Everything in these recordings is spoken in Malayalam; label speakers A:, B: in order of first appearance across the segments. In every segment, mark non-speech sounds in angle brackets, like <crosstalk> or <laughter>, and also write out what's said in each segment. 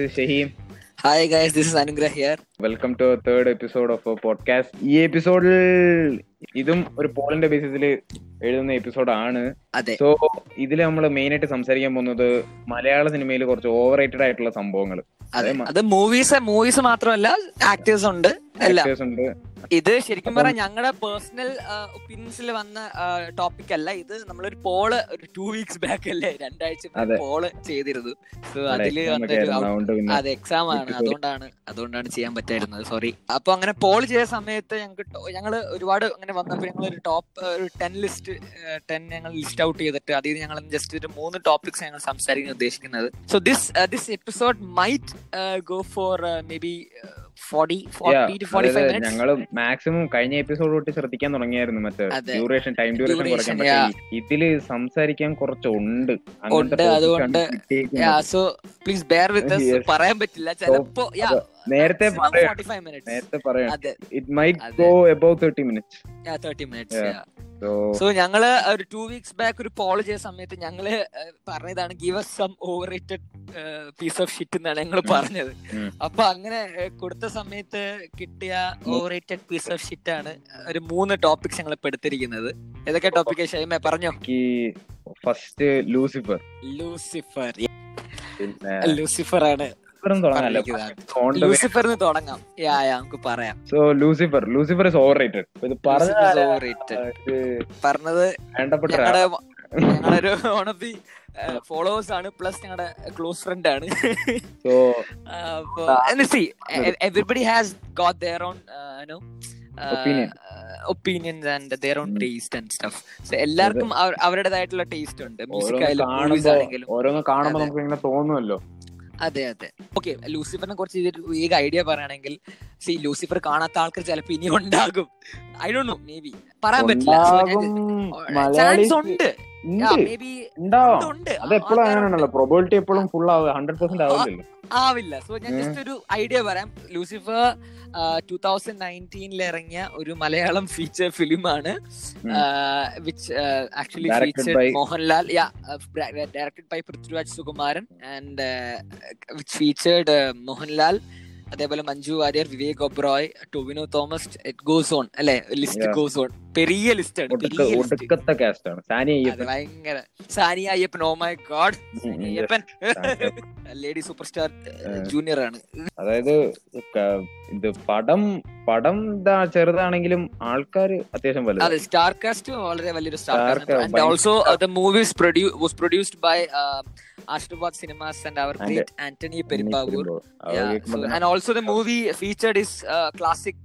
A: is Shaheem.
B: Hi guys this is Anugrah here
A: welcome to third episode of podcast ഈ എപ്പിസോഡിൽ ഇതും ഒരു പോളിന്റെ ബേസിസിൽ എഴുതുന്ന എപ്പിസോഡ്
B: ആണ്.
A: സോ ഇതിൽ നമ്മൾ മെയിൻ ആയിട്ട് സംസാരിക്കാൻ പോകുന്നത് മലയാള സിനിമയിൽ കുറച്ച് ഓവർ റേറ്റഡ് ആയിട്ടുള്ള സംഭവങ്ങൾ
B: അത്. മൂവീസ് മൂവീസ് മാത്രമല്ല ആക്ടേഴ്സ് ഉണ്ട്. ആക്ടേഴ്സ്
A: ഉണ്ട്.
B: ഇത് ശരിക്കും പറഞ്ഞാൽ ഞങ്ങളുടെ പേഴ്സണൽ ഒപ്പീനിയൻസിൽ വന്ന ടോപ്പിക് അല്ല. ഇത് നമ്മളൊരു പോൾ ഒരു ടു വീക്സ് ബാക്ക് അല്ലേ? രണ്ടാഴ്ച. പോൾ ചെയ്തിരുന്നു. സോ
A: അതിൽ
B: അത് എക്സാം ആണ്. അതുകൊണ്ടാണ് അതുകൊണ്ടാണ് ചെയ്യാൻ പറ്റായിരുന്നത് സോറി അപ്പൊ അങ്ങനെ പോൾ ചെയ്ത സമയത്ത് ഞങ്ങൾക്ക് ഞങ്ങൾ ഒരുപാട് അങ്ങനെ വന്നപ്പോൾ ഞങ്ങൾ ഒരു ടോപ്പ് ഒരു ടെൻ ലിസ്റ്റ് ടെൻ ഞങ്ങൾ ലിസ്റ്റ് ഔട്ട് ചെയ്തിട്ട് അതിൽ ഞങ്ങൾ ജസ്റ്റ് ഒരു മൂന്ന് ടോപ്പിക്സ് ഞങ്ങൾ സംസാരിക്കാൻ ഉദ്ദേശിക്കുന്നത്. So this this episode might go for maybe forty forty two forty five minutes
A: ഞങ്ങൾ മാക്സിമം കഴിഞ്ഞ എപ്പിസോഡ് തൊട്ട് ശ്രദ്ധിക്കാൻ തുടങ്ങിയായിരുന്നു മറ്റേ. ഡ്യൂറേഷൻ ടൈം ഡ്യൂറേഷൻ
B: Duration,
A: കുറയ്ക്കാൻ പറ്റും ഇതിൽ സംസാരിക്കാൻ കുറച്ചുണ്ട്.
B: ഉണ്ട്, അതുകൊണ്ട് സോ പ്ലീസ് ബെയർ വിത്ത്. പറയാൻ പറ്റില്ല. ചിലപ്പോ
A: നേരത്തെ
B: maximum 45 minutes.
A: നേരത്തെ പറയാം. It might go thirty minutes
B: thirty minutes.
A: So
B: ഞങ്ങൾ ഒരു ടു വീക്സ് ബാക്ക് ഒരു പോൾ ചെയ്ത സമയത്ത് ഞങ്ങൾ പറഞ്ഞതാണ് give us some over rated piece of shit എന്നാണ് ഞങ്ങൾ പറഞ്ഞത്. അപ്പൊ അങ്ങനെ കൊടുത്ത സമയത്ത് കിട്ടിയ over rated piece of shit ആണ് ഒരു മൂന്ന് ടോപ്പിക്സ് ഞങ്ങൾ ഇപ്പൊ എടുത്തിരിക്കുന്നത്. ഏതൊക്കെ ടോപ്പിക് ഷൈമ പറഞ്ഞോ?
A: ഫസ്റ്റ് ലൂസിഫർ
B: ലൂസിഫർ ലൂസിഫർ ആണ്. പറഞ്ഞിരിക്കുന്നത്. തുടങ്ങാം. യാ യാ നമുക്ക് പറയാം.
A: So Lucifer Lucifer is over rated ഇത്?
B: പറഞ്ഞത്
A: വേണ്ടപ്പെട്ട
B: വൺ ഓഫ് ദി ഫോളോവേഴ്സ് ആണ് പ്ലസ് ഞങ്ങളുടെ ക്ലോസ് ഫ്രണ്ട് ആണ്.
A: സോ
B: അപ്പൊ see everybody has got their own no. Opinions and their own taste and stuff so എല്ലാവർക്കും അവരുടേതായിട്ടുള്ള ടേസ്റ്റ് ഉണ്ട്. മ്യൂസിക് ആയാലും
A: ഓരോന്ന്
B: കാണുമ്പോൾ
A: നമുക്ക് ഇങ്ങനെ തോന്നുമല്ലോ.
B: അതെ അതെ. ഓക്കെ ലൂസിഫറിനെ കുറിച്ച് ഈ വേഗ ഐഡിയ പറയുകയാണെങ്കിൽ സി ലൂസിഫർ കാണാത്ത ആൾക്കാർ ചിലപ്പോ ഇനി ഉണ്ടാകും. I Dr know maybe പറയാൻ പറ്റില്ല. ചാൻസ് ഉണ്ട്. ആവില്ല. സോ ഞാൻ ജസ്റ്റ് ഒരു ഐഡിയ പറയാം. ലൂസിഫർ ടൂ തൗസൻഡ് നയന്റീനിൽ ഇറങ്ങിയ ഒരു മലയാളം ഫീച്ചർ ഫിലിമാണ്. Which actually feature Mohanlal yeah directed by Prithviraj Sukumaran and which featured Mohanlal അതേപോലെ Manju Warrier Vivek Oberoi Tovino Thomas it goes on അല്ലെ? ലിസ്റ്റ്. ഗോസ് ഓൺ പെരിയ ലിസ്റ്റ്. ആണ്. ഭയങ്കര. Saniya Iyappan oh my god Iyappan. Lady super star junior ആണ്.
A: അതായത് ഇത് പടം പടം ചെറുതാണെങ്കിലും ആൾക്കാർ അത്യാവശ്യം വലുതാണ്.
B: അതെ സ്റ്റാർ കാസ്റ്റ് വളരെ വലിയൊരു star cast and also the movies produce produced by Aashirvad cinemas and
A: അതെ.
B: ഗ്രേറ്റ്
A: കേൾക്കുമ്പോ തന്നെ
B: and also the movie featured is classic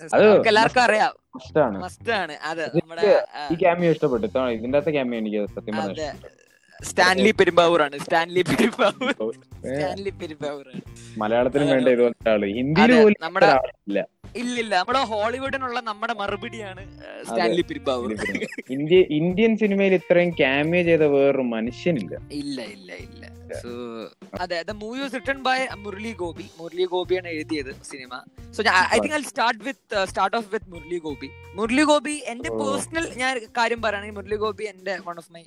A: അത്
B: എല്ലാവർക്കും അറിയാം.
A: ഇഷ്ടാണ്
B: മസ്റ്റ് ആണ് അത് നമ്മുടെ
A: ഈ ക്യാമിയോ ഇഷ്ടപ്പെട്ടു. ഇത്തവണ ഇതിന്റെ അകത്തെ ക്യാമിയോ എനിക്ക് സത്യം
B: സ്റ്റാൻലി പെരുമ്പാവൂർ ആണ് സ്റ്റാൻലി പെരുമ്പാവൂർ സ്റ്റാൻലി പെരുമ്പാവൂർ മലയാളത്തിന്
A: മലയാളത്തിലും വേണ്ട ഇതുപോലത്തെ ആൾ. ഹിന്ദിയിൽ പോലും
B: നമ്മുടെ- ഇല്ലില്ല. നമ്മുടെ ഹോളിവുഡിനുള്ള നമ്മുടെ മറുപടിയാണ് സ്റ്റാൻലി പെരുമ്പാവൂർ
A: ഇന്ത്യ ഇന്ത്യൻ സിനിമയിൽ ഇത്രയും ക്യാമിയോ ചെയ്ത വേറൊരു മനുഷ്യനില്ല.
B: ഇല്ല ഇല്ല ഇല്ല. സോ അതെ the movie was written by Murali Gopi Murali ഗോപിയാണ് എഴുതിയത് cinema. So I think I start with start off with Murali Gopi Murali Gopi എന്റെ പേഴ്സണൽ ഞാൻ കാര്യം പറയുകയാണെങ്കിൽ മുരളി ഗോപി എന്റെ വൺ ഓഫ് മൈ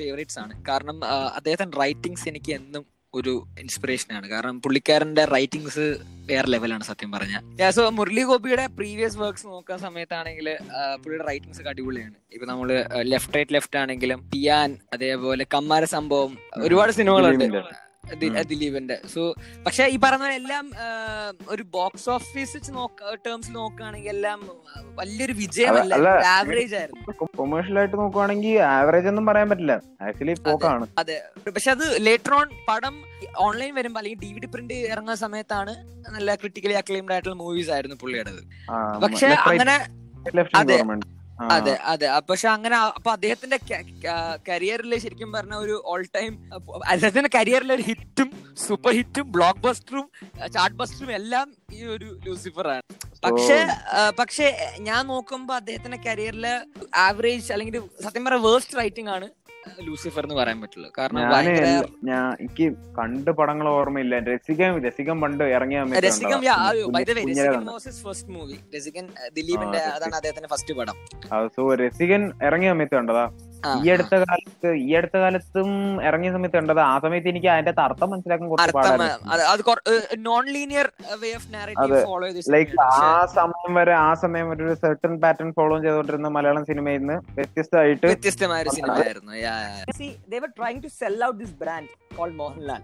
B: ഫേവറേറ്റ്സ് ആണ്. കാരണം അദ്ദേഹത്തിന്റെ റൈറ്റിംഗ്സ് എനിക്ക് എന്നും ഒരു ഇൻസ്പിറേഷൻ ആണ്. കാരണം പുള്ളിക്കാരന്റെ റൈറ്റിംഗ്സ് വേറെ ലെവലാണ് സത്യം പറഞ്ഞാൽ സോ മുരളി ഗോപിയുടെ പ്രീവിയസ് വർക്ക്സ് നോക്കുന്ന സമയത്താണെങ്കിൽ പുള്ളിയുടെ റൈറ്റിംഗ്സ് ഒക്കെ അടിപൊളിയാണ്. ഇപ്പൊ നമ്മൾ ലെഫ്റ്റ് റൈറ്റ് ലെഫ്റ്റ് ആണെങ്കിലും പിയാൻ അതേപോലെ കമ്മാര സംഭവം ഒരുപാട് സിനിമകളുണ്ട്.
A: ദിലീപിന്റെ.
B: സോ പക്ഷെ ഈ പറഞ്ഞ എല്ലാം ഒരു ബോക്സ് ഓഫീസ് ടേംസ് ടേംസിൽ നോക്കുകയാണെങ്കിൽ എല്ലാം വലിയൊരു വിജയമല്ല. ആവറേജ് ആയിരുന്നു.
A: കൊമേഴ്ഷ്യൽ ആയിട്ട് നോക്കുവാണെങ്കിൽ ആവറേജ് ഒന്നും പറയാൻ പറ്റില്ല. ആക്ച്വലി പോക്കാണ്.
B: അതെ. പക്ഷെ അത് ലേറ്റർ ഓൺ പടം ഓൺലൈൻ വരുമ്പോ അല്ലെങ്കിൽ ഡി വി ഡി പ്രിന്റ് ഇറങ്ങുന്ന സമയത്താണ് നല്ല ക്രിട്ടിക്കലി അക്ലെയിംഡ് ആയിട്ടുള്ള മൂവീസ് ആയിരുന്നു പുള്ളിയുടേത്. പക്ഷെ അങ്ങനെ അതെ. അതെ അതെ. പക്ഷെ അങ്ങനെ അപ്പൊ അദ്ദേഹത്തിന്റെ കരിയറിൽ ശരിക്കും പറഞ്ഞ ഒരു ഓൾ ടൈം അദ്ദേഹത്തിന്റെ കരിയറിലെ ഒരു ഹിറ്റും സൂപ്പർ ഹിറ്റും ബ്ലോക്ക് ബസ്റ്ററും ചാർട്ട് ബസ്റ്ററും എല്ലാം ഈ ഒരു ലൂസിഫർ ആണ്. പക്ഷെ പക്ഷെ ഞാൻ നോക്കുമ്പോ അദ്ദേഹത്തിന്റെ കരിയറിലെ ആവറേജ് അല്ലെങ്കിൽ സത്യം പറഞ്ഞ വേസ്റ്റ് റൈറ്റിംഗ് ആണ് ലൂസിഫർ എന്ന് പറയാൻ പറ്റുള്ളൂ. കാരണം
A: ഞാൻ എനിക്ക് കണ്ട് പടങ്ങൾ ഓർമ്മയില്ല. രസികം രസികം പണ്ട് ഇറങ്ങിയ
B: രസികം ഫസ്റ്റ് മൂവി. രസികൻ ദിലീപിന്റെ അതാണ് അദ്ദേഹത്തിന്റെ ഫസ്റ്റ് പടം.
A: സോ രസികൻ ഇറങ്ങിയ സമയത്ത് കണ്ടതാ.
C: ഈ അടുത്ത കാലത്ത് ഈ അടുത്ത കാലത്തും ഇറങ്ങിയ സമയത്ത് കണ്ടത് ആ സമയത്ത് എനിക്ക് അതിന്റെ അർത്ഥം മനസ്സിലാക്കാൻ കുറച്ച് ലൈക്ക് ആ സമയം വരെ ആ സമയം വരെ ഒരു സെർട്ടൺ പാറ്റേൺ ഫോളോ ചെയ്തുകൊണ്ടിരുന്ന മലയാളം സിനിമയിൽ നിന്ന് വ്യത്യസ്തമായിട്ട്
B: വ്യത്യസ്തമായ ഒരു സിനിമയായിരുന്നു they were trying to sell out this brand called Mohanlal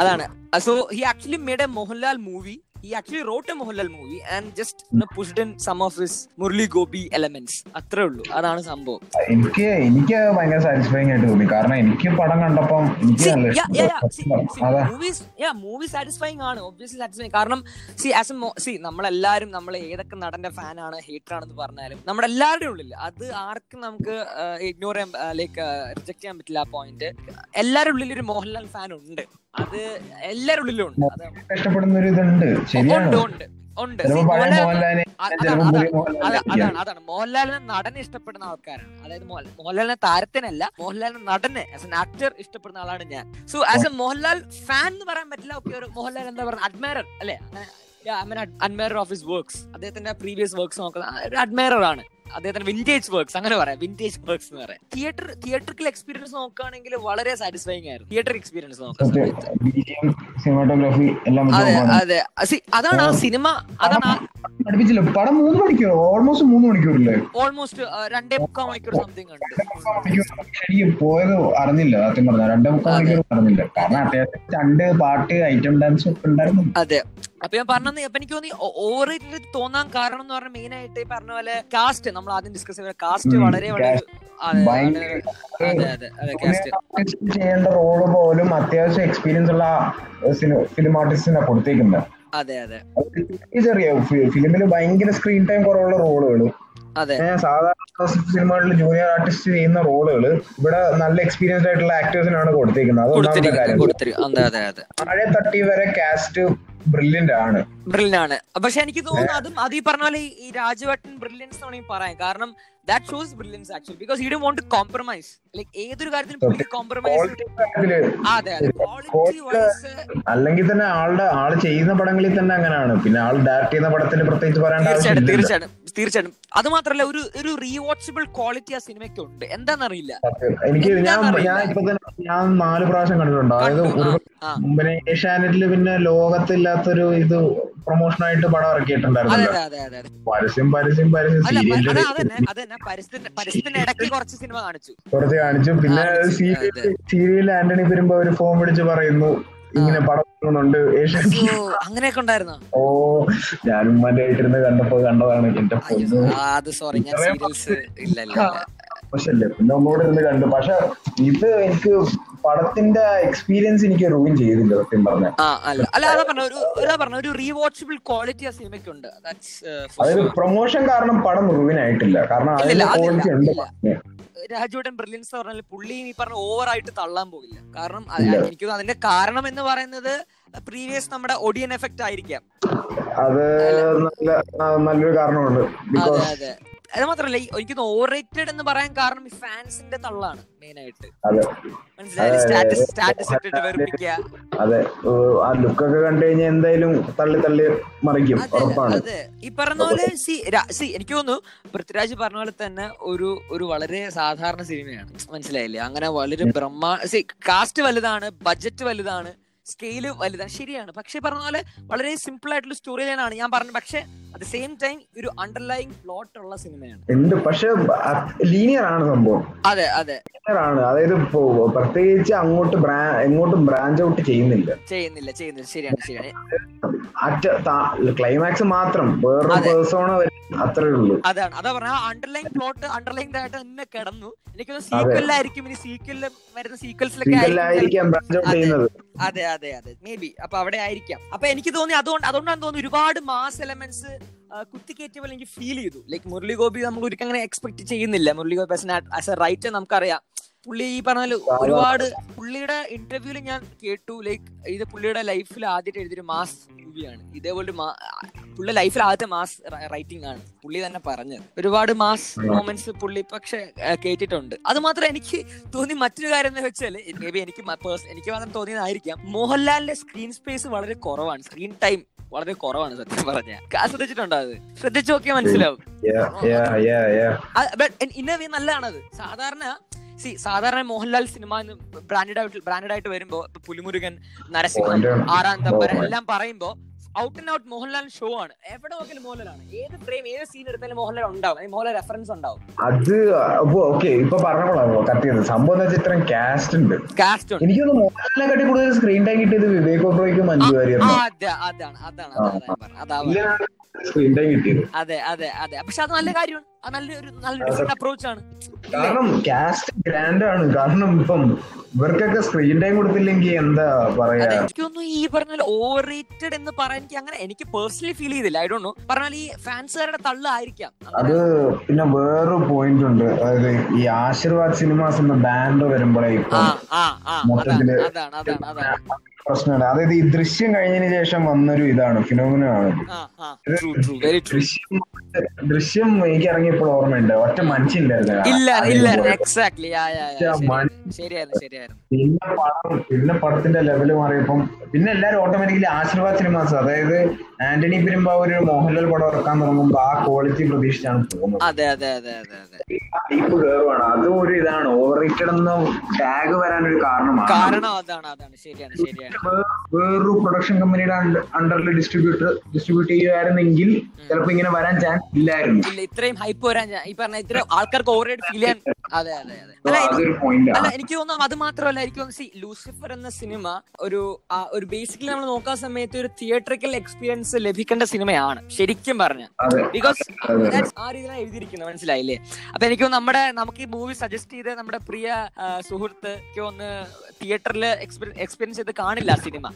B: അതാണ്. So he actually made a Mohanlal movie he actually wrote a Mohanlal movie and just you know, pushed in some of his Murali Gopi elements അത്രേ ഉള്ളൂ. അതാണ് സംഭവം.
A: എനിക്ക് എനിക്ക് ഭയങ്കര സാറ്റിസ്ഫൈങ് ആയിട്ട് തോന്നി. കാരണം എനിക്ക് പടം കണ്ടപ്പം എനിക്ക്
B: movie satisfying ആണ്. ഒബ്വിയസ്ലി സാറ്റിസ്ഫൈങ് കാരണം സി ആസ് എ സി നമ്മളെല്ലാരും നമ്മൾ ഏതൊക്കെ നടന്റെ ഫാൻ ആണ് ഹേറ്റർ ആണെന്ന് പറഞ്ഞാലും നമ്മുടെ എല്ലാവരുടെയും ഉള്ളിൽ അത് ആർക്കും നമുക്ക് ഇഗ്നോർ ചെയ്യാൻ ലൈക്ക് റിജക്ട് ചെയ്യാൻ പറ്റില്ല ആ പോയിന്റ് എല്ലാവരുടെ ഉള്ളിൽ ഒരു മോഹൻലാൽ ഫാൻ ഉണ്ട്. അത് എല്ലാവരുടെ ഉള്ളിലും ഉണ്ട്.
A: ഇഷ്ടപ്പെടുന്ന ഒരു ഇതുണ്ട് ശരിയാണ്.
B: അതാണ്, അതാണ്,
A: മോഹൻലാലിനെ
B: നടനെ ഇഷ്ടപ്പെടുന്ന ആൾക്കാരാണ്. അതായത് മോഹൻ- മോഹൻലാലിനെ താരത്തിനല്ല മോഹൻലാലിനെ നടനെ ആസ് എൻ ആക്ടർ ഇഷ്ടപ്പെടുന്ന ആളാണ് ഞാൻ. So as a Mohanlal fan എന്ന് പറയാൻ പറ്റില്ല ഓക്കെ ഒരു മോഹൻലാൽ എന്താ പറയുക അഡ്മയറർ അല്ലെ? അങ്ങനെ അഡ്മയറർ ഓഫ് ഹിസ് വർക്ക്സ് അദ്ദേഹത്തിന്റെ പ്രീവിയസ് വർക്ക്സ് നോക്കുന്ന ഒരു അഡ്മയറർ ആണ്. അദ്ദേഹത്തിന്റെ വിന്റേജ് വർക്ക്സ് അങ്ങനെ പറയാം. വിന്റേജ് വർക്ക്സ് എന്ന് പറയാം. തിയേറ്റർ തിയേറ്ററിക്കൽ എക്സ്പീരിയൻസ് നോക്കുകയാണെങ്കിൽ വളരെ സാറ്റിസ്ഫൈങ് ആയിരുന്നു. തിയേറ്റർ എക്സ്പീരിയൻസ്
A: സിനിമാറ്റോഗ്രാഫി എല്ലാം
B: അതെ അതെ. അതാണ് ആ സിനിമ അതാണ്
A: പഠിപ്പിച്ചില്ല? പടം മൂന്ന് മണിക്കൂർ ഓൾമോസ്റ്റ് മൂന്ന് മണിക്കൂറില്ലേ?
B: ഓൾമോസ്റ്റ് രണ്ടേ മുക്കാൽ മണിക്കൂർ സംതിങ് ഉണ്ട്.
A: എനിക്ക് പോയത് അറിഞ്ഞില്ല സത്യം പറഞ്ഞ. രണ്ടേ മുക്കാൽ മണിക്കൂർ അറിഞ്ഞില്ല. കാരണം അത്യാവശ്യം രണ്ട് പാട്ട് ഐറ്റം ഡാൻസ് ഒക്കെ ഉണ്ടായിരുന്നു.
B: അതെ. അപ്പൊ ഞാൻ പറഞ്ഞത് അപ്പൊ എനിക്ക് തോന്നി ഓവർ തോന്നാൻ കാരണം എന്ന് പറഞ്ഞാൽ മെയിൻ ആയിട്ട് പറഞ്ഞ പോലെ കാസ്റ്റ് നമ്മൾ ആദ്യം ഡിസ്കസ് ചെയ്ത കാസ്റ്റ് വളരെ വളരെ
A: ചെയ്യേണ്ട റോൾ പോലും അത്യാവശ്യം എക്സ്പീരിയൻസ് ഉള്ള ഫിലിം ആർട്ടിസ്റ്റിനെ കൊടുത്തേക്കുന്നത്
B: അതെ അതെ.
A: ചെറിയ ഫിലിമിൽ ഭയങ്കര സ്ക്രീൻ ടൈം കുറവുള്ള റോളുകൾ
B: അതെ.
A: സാധാരണ സിനിമകളിൽ ജൂനിയർ ആർട്ടിസ്റ്റ് ചെയ്യുന്ന റോളുകൾ ഇവിടെ നല്ല എക്സ്പീരിയൻസ്ഡ് ആയിട്ടുള്ള ആക്ടേഴ്സിനാണ് കൊടുത്തേക്കുന്നത്. അത് ഒന്നാമത്തെ കാര്യം താഴെ തട്ടി വരെ കാസ്റ്റ് ബ്രില്യന്റ് ആണ്.
B: ബ്രില്യൻ ആണ്. പക്ഷെ എനിക്ക് തോന്നുന്നു അതും അത് ഈ പറഞ്ഞ പോലെ ഈ- രാജവട്ടൻ ബ്രില്യൻസ് വേണമെങ്കിൽ പറയാം. കാരണം that shows brilliance actually because he do won't compromise like ഏതൊരു കാര്യത്തിലും പുള്ളി കോംപ്രമൈസ് അതെ അതെ. ക്വാളിറ്റി വൈസ്
A: അല്ലെങ്കിൽ തന്നെ ആളുടെ ആൾ ചെയ്യുന്ന പടങ്ങളിൽ തന്നെ അങ്ങനെയാണ്. പിന്നെ ആൾ ഡയറക്ട് ചെയ്യുന്ന പടത്തിൽ പ്രത്യേകിച്ച് പറയാൻ
B: തീർച്ചയായിട്ടും തീർച്ചയായിട്ടും തീർച്ചയായിട്ടും. അത് മാത്രല്ല ഒരു ഒരു റീവാച്ചബിൾ ക്വാളിറ്റി ആ സിനിമയ്ക്ക് ഉണ്ട് എന്താണെന്നറിയില്ല
A: എനിക്ക് ഞാൻ ഞാൻ ഇപ്പൊ തന്നെ ഞാൻ നാല് പ്രാവശ്യം കണ്ടിട്ടുണ്ട്. അതായത്. മുമ്പിനെ ഏഷ്യാനെറ്റിൽ പിന്നെ ലോകത്തില്ലാത്തൊരു ഇത് പ്രൊമോഷനായിട്ട് പടം
B: ഇറക്കിയിട്ടുണ്ടായിരുന്നു
A: പരസ്യം പരസ്യം പരസ്യം.
B: അതെ സീരിയലിന്റെ പരസ്യത്തിന്റെ ഇടയ്ക്ക് കുറച്ച് സിനിമ കാണിച്ചു.
A: കുറച്ച് കാണിച്ചു. പിന്നെ സീരിയൽ ആന്റണി വരുമ്പോ ഒരു ഫോം വിളിച്ച് പറയുന്നു. ഇങ്ങനെ പടം ഏഷ്യൻ
B: അങ്ങനെയൊക്കെ ഉണ്ടായിരുന്നോ?
A: ഓ ഞാൻ ഉമ്മാന്റെ ആയിട്ടിരുന്ന് കണ്ടപ്പോ കണ്ടതാണ് എന്റെ
B: അത് സോറി ഞാൻ സീരിയൽസ് ഇല്ല
A: മോശമല്ലേ പിന്നെ ഒന്നുകൂടെ ഇരുന്ന് കണ്ടു. പക്ഷെ ഇത് എനിക്ക് പടത്തിന്റെ എക്സ്പീരിയൻസ് എനിക്ക് റൂയിൻ ചെയ്തില്ല സത്യം പറഞ്ഞ
B: അല്ല. അതാ പറഞ്ഞ ഒരു അതാ പറഞ്ഞ ഒരു റീവാച്ചബിൾ ക്വാളിറ്റി ആ സിനിമയ്ക്ക് ഉണ്ട്. Uh,
A: അതായത് പ്രൊമോഷൻ കാരണം പടം റൂയിൻ ആയിട്ടില്ല കാരണം ക്വാളിറ്റി ഉണ്ട്.
B: രാജുവേട്ടൻ ബ്രില്യൻസ് പറഞ്ഞാൽ പുള്ളി ഈ പറഞ്ഞ ഓവർ ആയിട്ട് തള്ളാൻ പോകില്ല. കാരണം എനിക്ക് അതിന്റെ കാരണം എന്ന് പറയുന്നത് പ്രീവിയസ് നമ്മുടെ ഒഡിയൻ എഫക്റ്റ് ആയിരിക്കാം.
A: അത് നല്ല നല്ലൊരു കാരണമുണ്ട്. ബിക്കോസ്
B: അതെ മാത്രല്ല എനിക്ക് ഓവർ റേറ്റഡ് എന്ന് പറയാൻ കാരണം ഈ ഫാൻസിന്റെ തള്ളാണ് മെയിൻ ആയിട്ട്. മനസ്സിലായി? സ്റ്റാറ്റസ് സ്റ്റാറ്റസ് ഇട്ടിട്ട് വെറുപ്പിക്കുക
A: അതെ. ആ ലുക്കൊക്കെ കണ്ടു കഴിഞ്ഞാൽ എന്തായാലും തള്ളി തള്ളി മറിക്കും
B: അതെ
A: ഉറപ്പാണ്.
B: അതെ. ഈ പറഞ്ഞ പോലെ സി സി എനിക്ക് തോന്നുന്നു പൃഥ്വിരാജ് പറഞ്ഞ പോലെ തന്നെ ഒരു ഒരു വളരെ സാധാരണ സിനിമയാണ് മനസ്സിലായില്ലേ? അങ്ങനെ വളരെ ബ്രഹ്മാ സി കാസ്റ്റ് വലുതാണ് ബഡ്ജറ്റ് വലുതാണ്. സ്കെയിൽ വലുതാണ് ശരിയാണ്. പക്ഷെ പറഞ്ഞ പോലെ വളരെ സിമ്പിൾ ആയിട്ടുള്ള സ്റ്റോറി ലൈനാണ് ഞാൻ പറഞ്ഞത്. പക്ഷെ അറ്റ് സെയിം ടൈം ഒരു അണ്ടർലൈങ് പ്ലോട്ട് ഉള്ള സിനിമയാണ്
A: ഉണ്ട് പക്ഷെ ലീനിയർ ആണ് സംഭവം.
B: അതെ അതെ.
A: ആണ്. അതായത് പ്രത്യേകിച്ച് അങ്ങോട്ട് എങ്ങോട്ടും ബ്രാഞ്ച് ഔട്ട് ചെയ്യുന്നില്ല.
B: ചെയ്യുന്നില്ല ചെയ്യുന്നില്ല. ശരിയാണ് ശരിയാണ്.
A: അറ്റ ക്ലൈമാക്സ് മാത്രം. വേറൊരു. പേഴ്സോണ അത്രേ ഉള്ളൂ.
B: അതാണ്. അതാ പറഞ്ഞ അണ്ടർലൈൻ പ്ലോട്ട് അണ്ടർലൈൻ ആയിട്ട് തന്നെ കിടന്നു. എനിക്ക് സീക്വലിലായിരിക്കും ഇനി സീക്വലിൽ വരുന്ന സീക്വൽസിലൊക്കെ
A: ബ്രാഞ്ച് ഔട്ട്. ചെയ്യുന്നത്.
B: അതെ അതെ അതെ. മേ ബി അപ്പൊ അവിടെ ആയിരിക്കാം. അപ്പൊ എനിക്ക് തോന്നി അതുകൊണ്ട് അതുകൊണ്ടാണ് തോന്നുന്നു ഒരുപാട് മാസ് എലമെന്റ്സ് കുത്തിക്കയറ്റിയ പോലെ എനിക്ക് ഫീൽ ചെയ്തു. ലൈക്ക് മുരളി ഗോപി നമ്മൾ ഒരിക്കലും അങ്ങനെ എക്സ്പെക്ട് ചെയ്യുന്നില്ല. Murali Gopi as a writer നമുക്കറിയാം. പുള്ളി ഈ പറഞ്ഞ ഒരുപാട് പുള്ളിയുടെ ഇന്റർവ്യൂവിൽ ഞാൻ കേട്ടു. ലൈക്ക് ഇത് പുള്ളിയുടെ ലൈഫിൽ ആദ്യമായിട്ട് എഴുതിയൊരു മാസ് മൂവിയാണ് ഇതേപോലെ പുള്ളി ലൈഫിൽ ആദ്യത്തെ മാസ് റൈറ്റിംഗ് ആണ്. പുള്ളി തന്നെ പറഞ്ഞത്. ഒരുപാട് മാസ് മൊമെന്റ്സ് പുള്ളി പക്ഷെ കേട്ടിട്ടുണ്ട്. അത് മാത്രം എനിക്ക് തോന്നി മറ്റൊരു കാര്യം എന്ന് വെച്ചാൽ മേ ബി എനിക്ക് എനിക്ക് മാത്രം തോന്നിയതായിരിക്കാം മോഹൻലാലിന്റെ സ്ക്രീൻ സ്പേസ് വളരെ കുറവാണ്. സ്ക്രീൻ ടൈം വളരെ കുറവാണ് സത്യം പറഞ്ഞ. ശ്രദ്ധിച്ചിട്ടുണ്ടോ അത്? ശ്രദ്ധിച്ചു നോക്കിയാൽ മനസ്സിലാവും. ഇന്നവേ നല്ലതാണത്. സാധാരണ സി സാധാരണ മോഹൻലാൽ സിനിമ ബ്രാൻഡഡ് ആയിട്ട് ബ്രാൻഡഡ് ആയിട്ട് വരുമ്പോ പുലിമുരുകൻ നരസിംഹം ആറാം
A: തമ്പരൻ
B: എല്ലാം പറയുമ്പോ out and out Mohanlal show ആണ്. എവിടെ നോക്കിയാലും മോഹൻലാലാണ്. ഏത് ഫ്രെയിം ഏത് സീൻ എടുത്താലും മോഹൻലാൽ ഉണ്ടാവും. മോഹൻലാൽ റെഫറൻസ് ഉണ്ടാവും.
A: അത് ഓക്കെ ഇപ്പൊ പറഞ്ഞപ്പോഴാണോ കട്ട് ചെയ്തത്. സംഭവം ഇത്രയും കാസ്റ്റ് ഉണ്ട്.
B: കാസ്റ്റ് ഉണ്ട്.
A: എനിക്കൊന്ന് മോഹൻലാലിനെ കാട്ടി കൂടുതൽ സ്ക്രീൻ ടൈം കിട്ടിയത് വിവേക് ഒബ്രോയ്ക്കും മഞ്ജു
B: വാര്യർ
A: അതാണ്
B: അതെ അതാണ് അതാണ് അതാണ്
A: സ്ക്രീൻ ടൈം കിട്ടിയത്.
B: അതെ അതെ അതെ. പക്ഷെ അത് നല്ല കാര്യമാണ്. അത് നല്ലൊരു നല്ല ഡിഫറെന്റ് അപ്രോച്ച് ആണ്.
A: കാരണം കാസ്റ്റ് ഗ്രാൻഡ് ആണ് കാരണം ഇപ്പം ഇവർക്കൊക്കെ സ്ക്രീൻ ടൈം കൊടുത്തില്ലെങ്കിൽ എന്താ പറയാ?
B: എനിക്കൊന്നും ഈ പറഞ്ഞ ഓവർ റേറ്റഡ് എന്ന് പറയാൻ എനിക്ക് അങ്ങനെ എനിക്ക് പേഴ്സണലി ഫീൽ ചെയ്തില്ല. ഐ ഡോ നോ പറഞ്ഞാൽ ഈ ഫാൻസുകാരുടെ തള്ളായിരിക്കാം.
A: അത് പിന്നെ വേറൊരു പോയിന്റ് ഉണ്ട്. അതായത് ഈ ആശീർവാദ് സിനിമാസ് എന്ന ബാൻഡ് വരുമ്പോഴേ
B: ആ
A: ഇപ്പം
B: ആ. ആ മൊത്തത്തിൽ
A: പ്രശ്നമാണ് അതായത് ഈ ദൃശ്യം കഴിഞ്ഞതിന് ശേഷം വന്നൊരു ഇതാണ് ഫിനോമിനാണ്.
B: ആണ്
A: ദൃശ്യം ദൃശ്യം എനിക്ക് ഇറങ്ങിയപ്പോൾ ഓർമ്മയുണ്ട്. ഒറ്റ മനുഷ്യനില്ലായിരുന്നു. പിന്നെ പടം പിന്നെ പടത്തിന്റെ ലെവൽ മാറിയപ്പം പിന്നെ എല്ലാരും ഓട്ടോമാറ്റിക്കലി ആശീർവാദ് സിനിമാസ് അതായത് ആന്റണി പെരുമ്പാവൂർ മോഹൻലാൽ പടം ഇറക്കാൻ തുടങ്ങുമ്പോ ആ ക്വാളിറ്റി പ്രതീക്ഷിച്ചാണ് പോകുന്നത്
B: അതെ അതെ അതെ അതെ അതെ.
A: ടൈപ്പ് കയറുവാണ് അതും ഒരു ഇതാണ്. ഓവർ റേറ്റഡ് എന്ന ടാഗ് വരാനൊരു കാരണമാണ്.
B: കാരണം അതാണ് അതാണ്. ശരിയാണ് ശരിയാണ്.
A: വേറൊരു പ്രൊഡക്ഷൻ കമ്പനിയുടെ അണ്ടറിൽ ഡിസ്ട്രിബ്യൂട്ടർ ഡിസ്ട്രിബ്യൂട്ട് ചെയ്യുമായിരുന്നെങ്കിൽ ചിലപ്പോ ഇങ്ങനെ വരാൻ ചാൻസ് ഇല്ലായിരുന്നു.
B: ഇല്ല ഇത്രയും ഹൈപ്പ് വരാൻ ഈ പറഞ്ഞ ഇത്ര ആൾക്കാർക്ക് ഓവറേറ്റ് ഫീൽ ചെയ്യാൻ അതെ അതെ അതെ. അല്ല എനിക്ക് തോന്നുന്നു അത് മാത്രമല്ല എനിക്ക് തോന്നുന്നു ലൂസിഫർ എന്ന സിനിമ ഒരു ഒരു ബേസിക്കലി നമ്മൾ നോക്കാൻ സമയത്ത് ഒരു തിയേറ്ററിക്കൽ എക്സ്പീരിയൻസ് ലഭിക്കേണ്ട സിനിമയാണ് ശരിക്കും പറഞ്ഞ. ബിക്കോസ്. ആ രീതിയിലാണ് എഴുതിയിരിക്കുന്നത് മനസ്സിലായില്ലേ? അപ്പൊ എനിക്ക് നമ്മുടെ നമുക്ക് ഈ മൂവി സജസ്റ്റ് ചെയ്ത നമ്മുടെ പ്രിയ സുഹൃത്ത് എനിക്ക് ഒന്ന് തിയേറ്ററിൽ എക്സ്പീരിയൻസ് ചെയ്ത് കാണില്ല. ആ സിനിമ.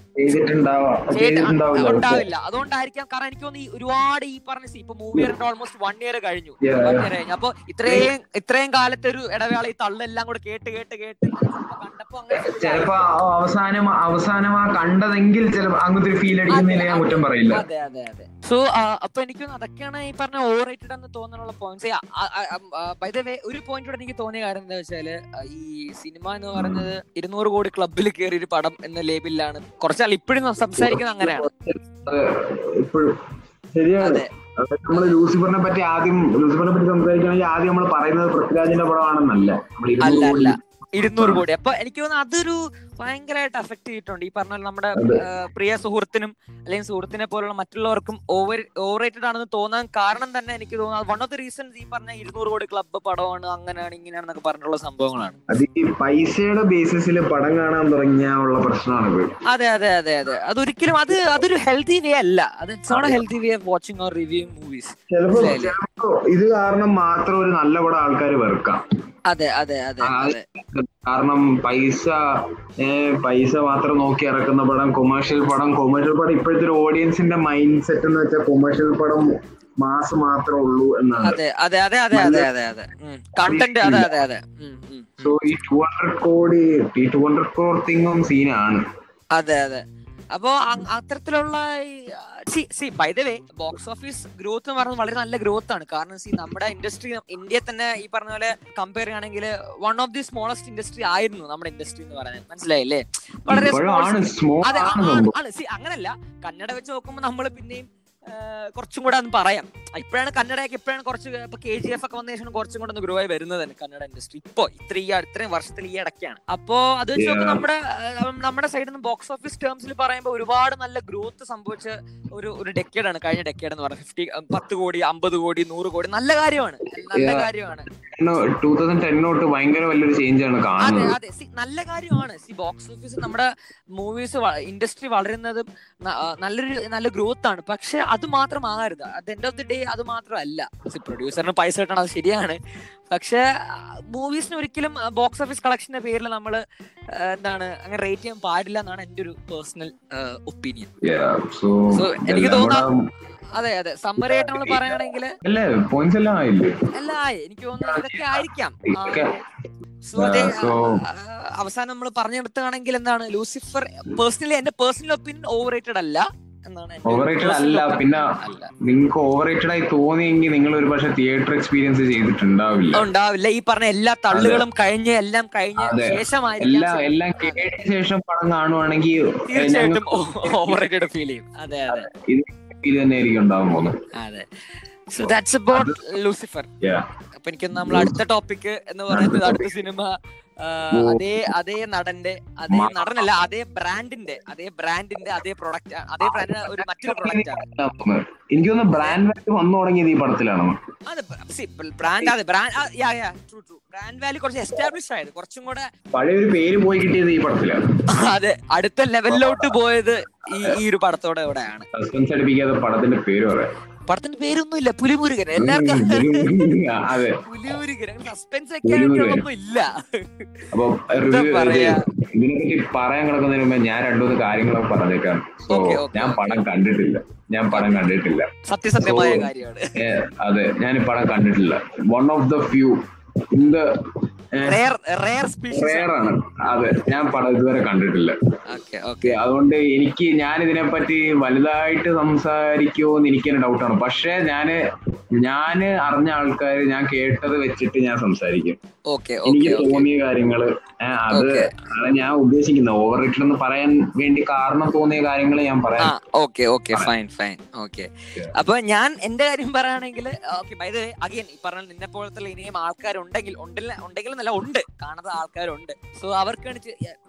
B: ഉണ്ടാവില്ല അതുകൊണ്ടായിരിക്കാം. കാരണം എനിക്ക് തോന്നുന്നു ഈ ഒരുപാട് ഈ പറഞ്ഞ സി ഇപ്പൊ മൂവി ഇറങ്ങിട്ട് ഓൾമോസ്റ്റ് വൺ ഇയർ കഴിഞ്ഞു. വൺ ഇയർ കഴിഞ്ഞു. അപ്പൊ ഇത്രയും ഇത്രയും കാലത്തെ ഒരു ഇടവേള ഈ തള്ളെല്ലാം കൂടെ കേട്ട് കേട്ട് കേട്ട് ചിലപ്പോ
A: അവസാനം അവസാനം ആ കണ്ടതെങ്കിൽ ചിലപ്പോ അങ്ങനത്തെ ഒരു ഫീൽ അടിക്കുന്നില്ല ഞാൻ കുറ്റം പറയില്ല.
B: അതെ അതെ അതെ. സോ അപ്പൊ എനിക്ക് അതൊക്കെയാണ് ഈ പറഞ്ഞ ഓവർ റേറ്റഡ് എന്ന് തോന്നാനുള്ള പോയിന്റ്സ് ബൈ ദ വേ ഒരു പോയിന്റ് കൂടെ എനിക്ക് തോന്നിയ കാര്യം എന്താ വെച്ചാൽ ഈ സിനിമ എന്ന് പറയുന്നത് ഇരുന്നൂറ് കോടി ക്ലബിൽ കയറി ഒരു പടം എന്ന ലേബിലാണ് കുറച്ചാൾ ഇപ്പോഴും സംസാരിക്കുന്നത് അങ്ങനെയാണ്.
A: ശരിയാണ്. നമ്മൾ ലൂസിഫറിനെ പറ്റി ആദ്യം ലൂസിഫറിനെ പറ്റി സംസാരിക്കുകയാണെങ്കിൽ ആദ്യം നമ്മൾ പറയുന്നത് പൃഥ്വിരാജിന്റെ പടമാണെന്നല്ല.
B: അല്ല അല്ല. ഇരുന്നൂറ് കോടി. അപ്പൊ എനിക്ക് തോന്നുന്നു അതൊരു ഭയങ്കരമായിട്ട് അഫക്ട് ചെയ്തിട്ടുണ്ട്. ഈ പറഞ്ഞ നമ്മുടെ പ്രിയ സുഹൃത്തിനും അല്ലെങ്കിൽ സുഹൃത്തിനെ പോലുള്ള മറ്റുള്ളവർക്കും ഓവർ ഓവർ റേറ്റഡ് ആണെന്ന് തോന്നാൻ കാരണം തന്നെ എനിക്ക് തോന്നുന്നത് വൺ ഓഫ് ദി റീസൺസ് ഈ പറഞ്ഞ ഇരുന്നൂറ് കോടി ക്ലബ്ബ് പടമാണ് അങ്ങനെയാണ് ഇങ്ങനെയാണെന്നൊക്കെ പറഞ്ഞിട്ടുള്ള സംഭവങ്ങളാണ്.
A: അത് ഈ പൈസയുടെ ബേസിസിൽ പടം കാണാൻ തുടങ്ങിയുള്ള പ്രശ്നമാണ്
B: അതെ അതെ അതെ അതെ. അതൊരിക്കലും അത് അതൊരു ഹെൽത്തി വേ അല്ല. അത് it's not healthy way of watching or review movies
A: ഇത് കാരണം മാത്രം ഒരു നല്ല പടം ആൾക്കാർ വെറുക്കാം.
B: അതെ അതെ അതെ. അതെ
A: കാരണം പൈസ പൈസ മാത്രം നോക്കി ഇറക്കുന്ന പടം കൊമേഴ്ഷ്യൽ പടം. കൊമേഴ്ഷ്യൽ പടം ഇപ്പോഴത്തെ ഒരു ഓഡിയൻസിന്റെ മൈൻഡ് സെറ്റ് എന്ന് വെച്ചാൽ കൊമേഴ്ഷ്യൽ പടം മാസ് മാത്രമേ ഉള്ളൂ എന്നാണ്.
B: അതെ അതെ അതെ അതെ അതെ അതെ അതെ. കണ്ടന്റ് അതെ അതെ.
A: സോ ഈ ടു ഹൺഡ്രഡ് കോടി ഈ ടു ഹൺഡ്രഡ് കോർ തിങ്ങും സീനാണ്
B: അതെ അതെ. അപ്പോ അത്തരത്തിലുള്ള see see by the way box office growth എന്ന് പറയുന്നത് വളരെ നല്ല ഗ്രോത്ത് ആണ്. കാരണം സി നമ്മുടെ ഇൻഡസ്ട്രി ഇന്ത്യ തന്നെ ഈ പറഞ്ഞ പോലെ കമ്പയർ ചെയ്യുകയാണെങ്കിൽ one of the smallest industry ആയിരുന്നു നമ്മുടെ ഇൻഡസ്ട്രി എന്ന് പറയുന്നത്. മനസ്സിലായില്ലേ? വളരെ അതെ
A: ആണ്
B: സി അങ്ങനല്ല. കന്നഡ വെച്ച് നോക്കുമ്പോൾ നമ്മൾ പിന്നെയും കുറച്ചും കൂടെ ഒന്ന് പറയാം. ഇപ്പോഴാണ് കന്നഡയൊക്കെ ഇപ്പോഴാണ് കുറച്ച് ഇപ്പൊ കെ ജി എഫ് ഒക്കെ വന്ന ശേഷം കുറച്ചും കൂടെ ഒന്ന് ഗ്രോ ആയി വരുന്നത് തന്നെ കന്നഡ ഇൻഡസ്ട്രി ഇപ്പോ ഇത്ര ഈ അടുത്ത- ഇത്രയും വർഷത്തിൽ ഈ ഇടയ്ക്കാണ്. അപ്പോ അത് വെച്ച് നോക്കുമ്പോൾ. നമ്മുടെ നമ്മുടെ സൈഡിൽ നിന്ന് ബോക്സ് ഓഫീസ് ടേംസിൽ പറയുമ്പോൾ ഒരുപാട് നല്ല ഗ്രോത്ത് സംഭവിച്ച ഒരു ഒരു ഡെക്കേഡാണ് കഴിഞ്ഞ ഡെക്കേഡ് എന്ന് പറഞ്ഞാൽ ഫിഫ്റ്റി പത്ത് കോടി അമ്പത് കോടി നൂറ് കോടി നല്ല കാര്യമാണ്. നല്ല. കാര്യമാണ്.
A: ടൂ തൗസൻഡ് ടെൻ തൊട്ട് ഭയങ്കര വലിയൊരു ചേഞ്ച് ആണ്
B: അതെ
A: കാണുന്നത്.
B: അതെ. സി നല്ല കാര്യമാണ്. സി ബോക്സ് ഓഫീസ് നമ്മുടെ മൂവീസ് ഇൻഡസ്ട്രി വളരുന്നതും നല്ലൊരു നല്ല ഗ്രോത്ത് ആണ്. പക്ഷെ അത് മാത്രം ആകരുത് at end of the day അത് മാത്രമല്ല. പ്രൊഡ്യൂസറിന് പൈസ കിട്ടണം അത് ശരിയാണ്. പക്ഷെ മൂവീസിന് ഒരിക്കലും ബോക്സ് ഓഫീസ് കളക്ഷന്റെ പേരിൽ നമ്മൾ എന്താണ് അങ്ങനെ റേറ്റ് ചെയ്യാൻ പാടില്ല എന്നാണ് എന്റെ ഒരു പേഴ്സണൽ ഒപ്പീനിയൻ
A: സോ
B: എനിക്ക് തോന്നാം അതെ അതെ സമ്മറി ആയിട്ട് നമ്മൾ പറയുകയാണെങ്കിൽ
A: അല്ലേ
B: എനിക്ക് തോന്നുന്നു ഇതൊക്കെ ആയിരിക്കാം. അവസാനം നമ്മൾ പറഞ്ഞെടുത്താണെങ്കിൽ എന്താണ് ലൂസിഫർ പേഴ്സണലി എന്റെ പേഴ്സണൽ ഒപ്പീനിയൻ ഓവർ റേറ്റഡ് അല്ല. Personal
A: അല്ല, പിന്നെ നിങ്ങൾക്ക് ഓവർ റേറ്റഡ് ആയി തോന്നിയെങ്കിൽ നിങ്ങൾ ഒരു പക്ഷെ തിയേറ്റർ എക്സ്പീരിയൻസ് ചെയ്തിട്ടുണ്ടാവില്ല.
B: ഉണ്ടാവില്ല. ഈ പറഞ്ഞ എല്ലാ തള്ളുകളും കഴിഞ്ഞ് എല്ലാം കഴിഞ്ഞ. ശേഷമായിരിക്കാം
A: എല്ലാം എല്ലാം. കേട്ട ശേഷം പടം കാണുവാണെങ്കിൽ
B: തീർച്ചയായിട്ടും ഓവറേറ്റഡ് ഫീൽ ചെയ്യും. അതെ അതെ.
A: ഇത് തന്നെ ആയിരിക്കും ഉണ്ടാവാൻ പോകുന്നത്
B: അതെ. So that's about Lucifer
A: Yeah.
B: അപ്പൊ എനിക്ക് നമ്മൾ അടുത്ത ടോപ്പിക് എന്ന് പറയുന്നത് അടുത്ത സിനിമ അതേ അതേ നടന്റെ അതേ നടനല്ല അതേ ബ്രാൻഡിന്റെ അതേ ബ്രാൻഡിന്റെ അതേ പ്രൊഡക്റ്റ് അതേ ബ്രാൻഡിന്റെ ഒരു മറ്റൊരു പ്രൊഡക്റ്റ് ആണ്.
A: എനിക്ക് തോന്നുന്നു ബ്രാൻഡ് വാല്യൂ വന്നു തുടങ്ങിയത് ഈ പടത്തിലാണ്.
B: അതെ ബ്രാൻഡ് അതെ brand yeah yeah true true brand value കുറച്ച് എസ്റ്റാബ്ലിഷ് ആയത് കുറച്ചും കൂടെ
A: പഴയ ഒരു പേര് പോയി കിട്ടിയത് ഈ പടത്തിലാണ്.
B: അതെ അടുത്ത ലെവലിലോട്ട് പോയത് ഈ ഈ ഒരു പടത്തോടെ ഇവിടെയാണ്
A: സസ്പെൻസ് അടിപ്പിക്കാതെ പടത്തിന്റെ പേര് പറയാം.
B: പടത്തിന്റെ പേരൊന്നും ഇല്ല പുലിമുരുകൻ. എല്ലാവർക്കും പുലിമുരുകൻ. സസ്പെൻസ് ഇല്ല
A: അപ്പൊ ഇതിനെപ്പറ്റി പറയാൻ കിടക്കുന്നതിന് മുമ്പ് ഞാൻ രണ്ടുമൂന്ന് കാര്യങ്ങളൊക്കെ പറഞ്ഞേക്കാം. സോ ഞാൻ പടം കണ്ടിട്ടില്ല. ഞാൻ പടം കണ്ടിട്ടില്ല.
B: സത്യസത്യമായ കാര്യമാണ്.
A: അതെ. ഞാൻ ഈ പടം കണ്ടിട്ടില്ല. One of the few in the ആണ്. അതെ ഞാൻ പടം ഇതുവരെ കണ്ടിട്ടില്ല. അതുകൊണ്ട് എനിക്ക് ഞാൻ ഇതിനെപ്പറ്റി വലുതായിട്ട് സംസാരിക്കുമോ എന്ന് എനിക്ക് ഡൗട്ടാണ് പക്ഷെ ഞാൻ ഞാൻ അറിഞ്ഞ ആൾക്കാർ ഞാൻ കേട്ടത് വെച്ചിട്ട് ഞാൻ സംസാരിക്കും. എനിക്ക് തോന്നിയ കാര്യങ്ങൾ അത് ആണ് ഞാൻ ഉദ്ദേശിക്കുന്നത്. ഓവർ റേറ്റഡ് എന്ന് പറയാൻ വേണ്ടി കാരണം തോന്നിയ കാര്യങ്ങൾ ഞാൻ പറയാം.
B: Okay okay fine fine okay അപ്പൊ ഞാൻ എന്റെ കാര്യം പറയുകയാണെങ്കിൽ ഓക്കെ അഗൈൻ ഈ പറഞ്ഞ നിന്നെ പോലത്തെ ഇനിയും ആൾക്കാരുണ്ടെങ്കിൽ ഉണ്ടെങ്കിൽ നല്ല ഉണ്ട്. കാണാത്ത ആൾക്കാരുണ്ട്. സോ അവർക്ക്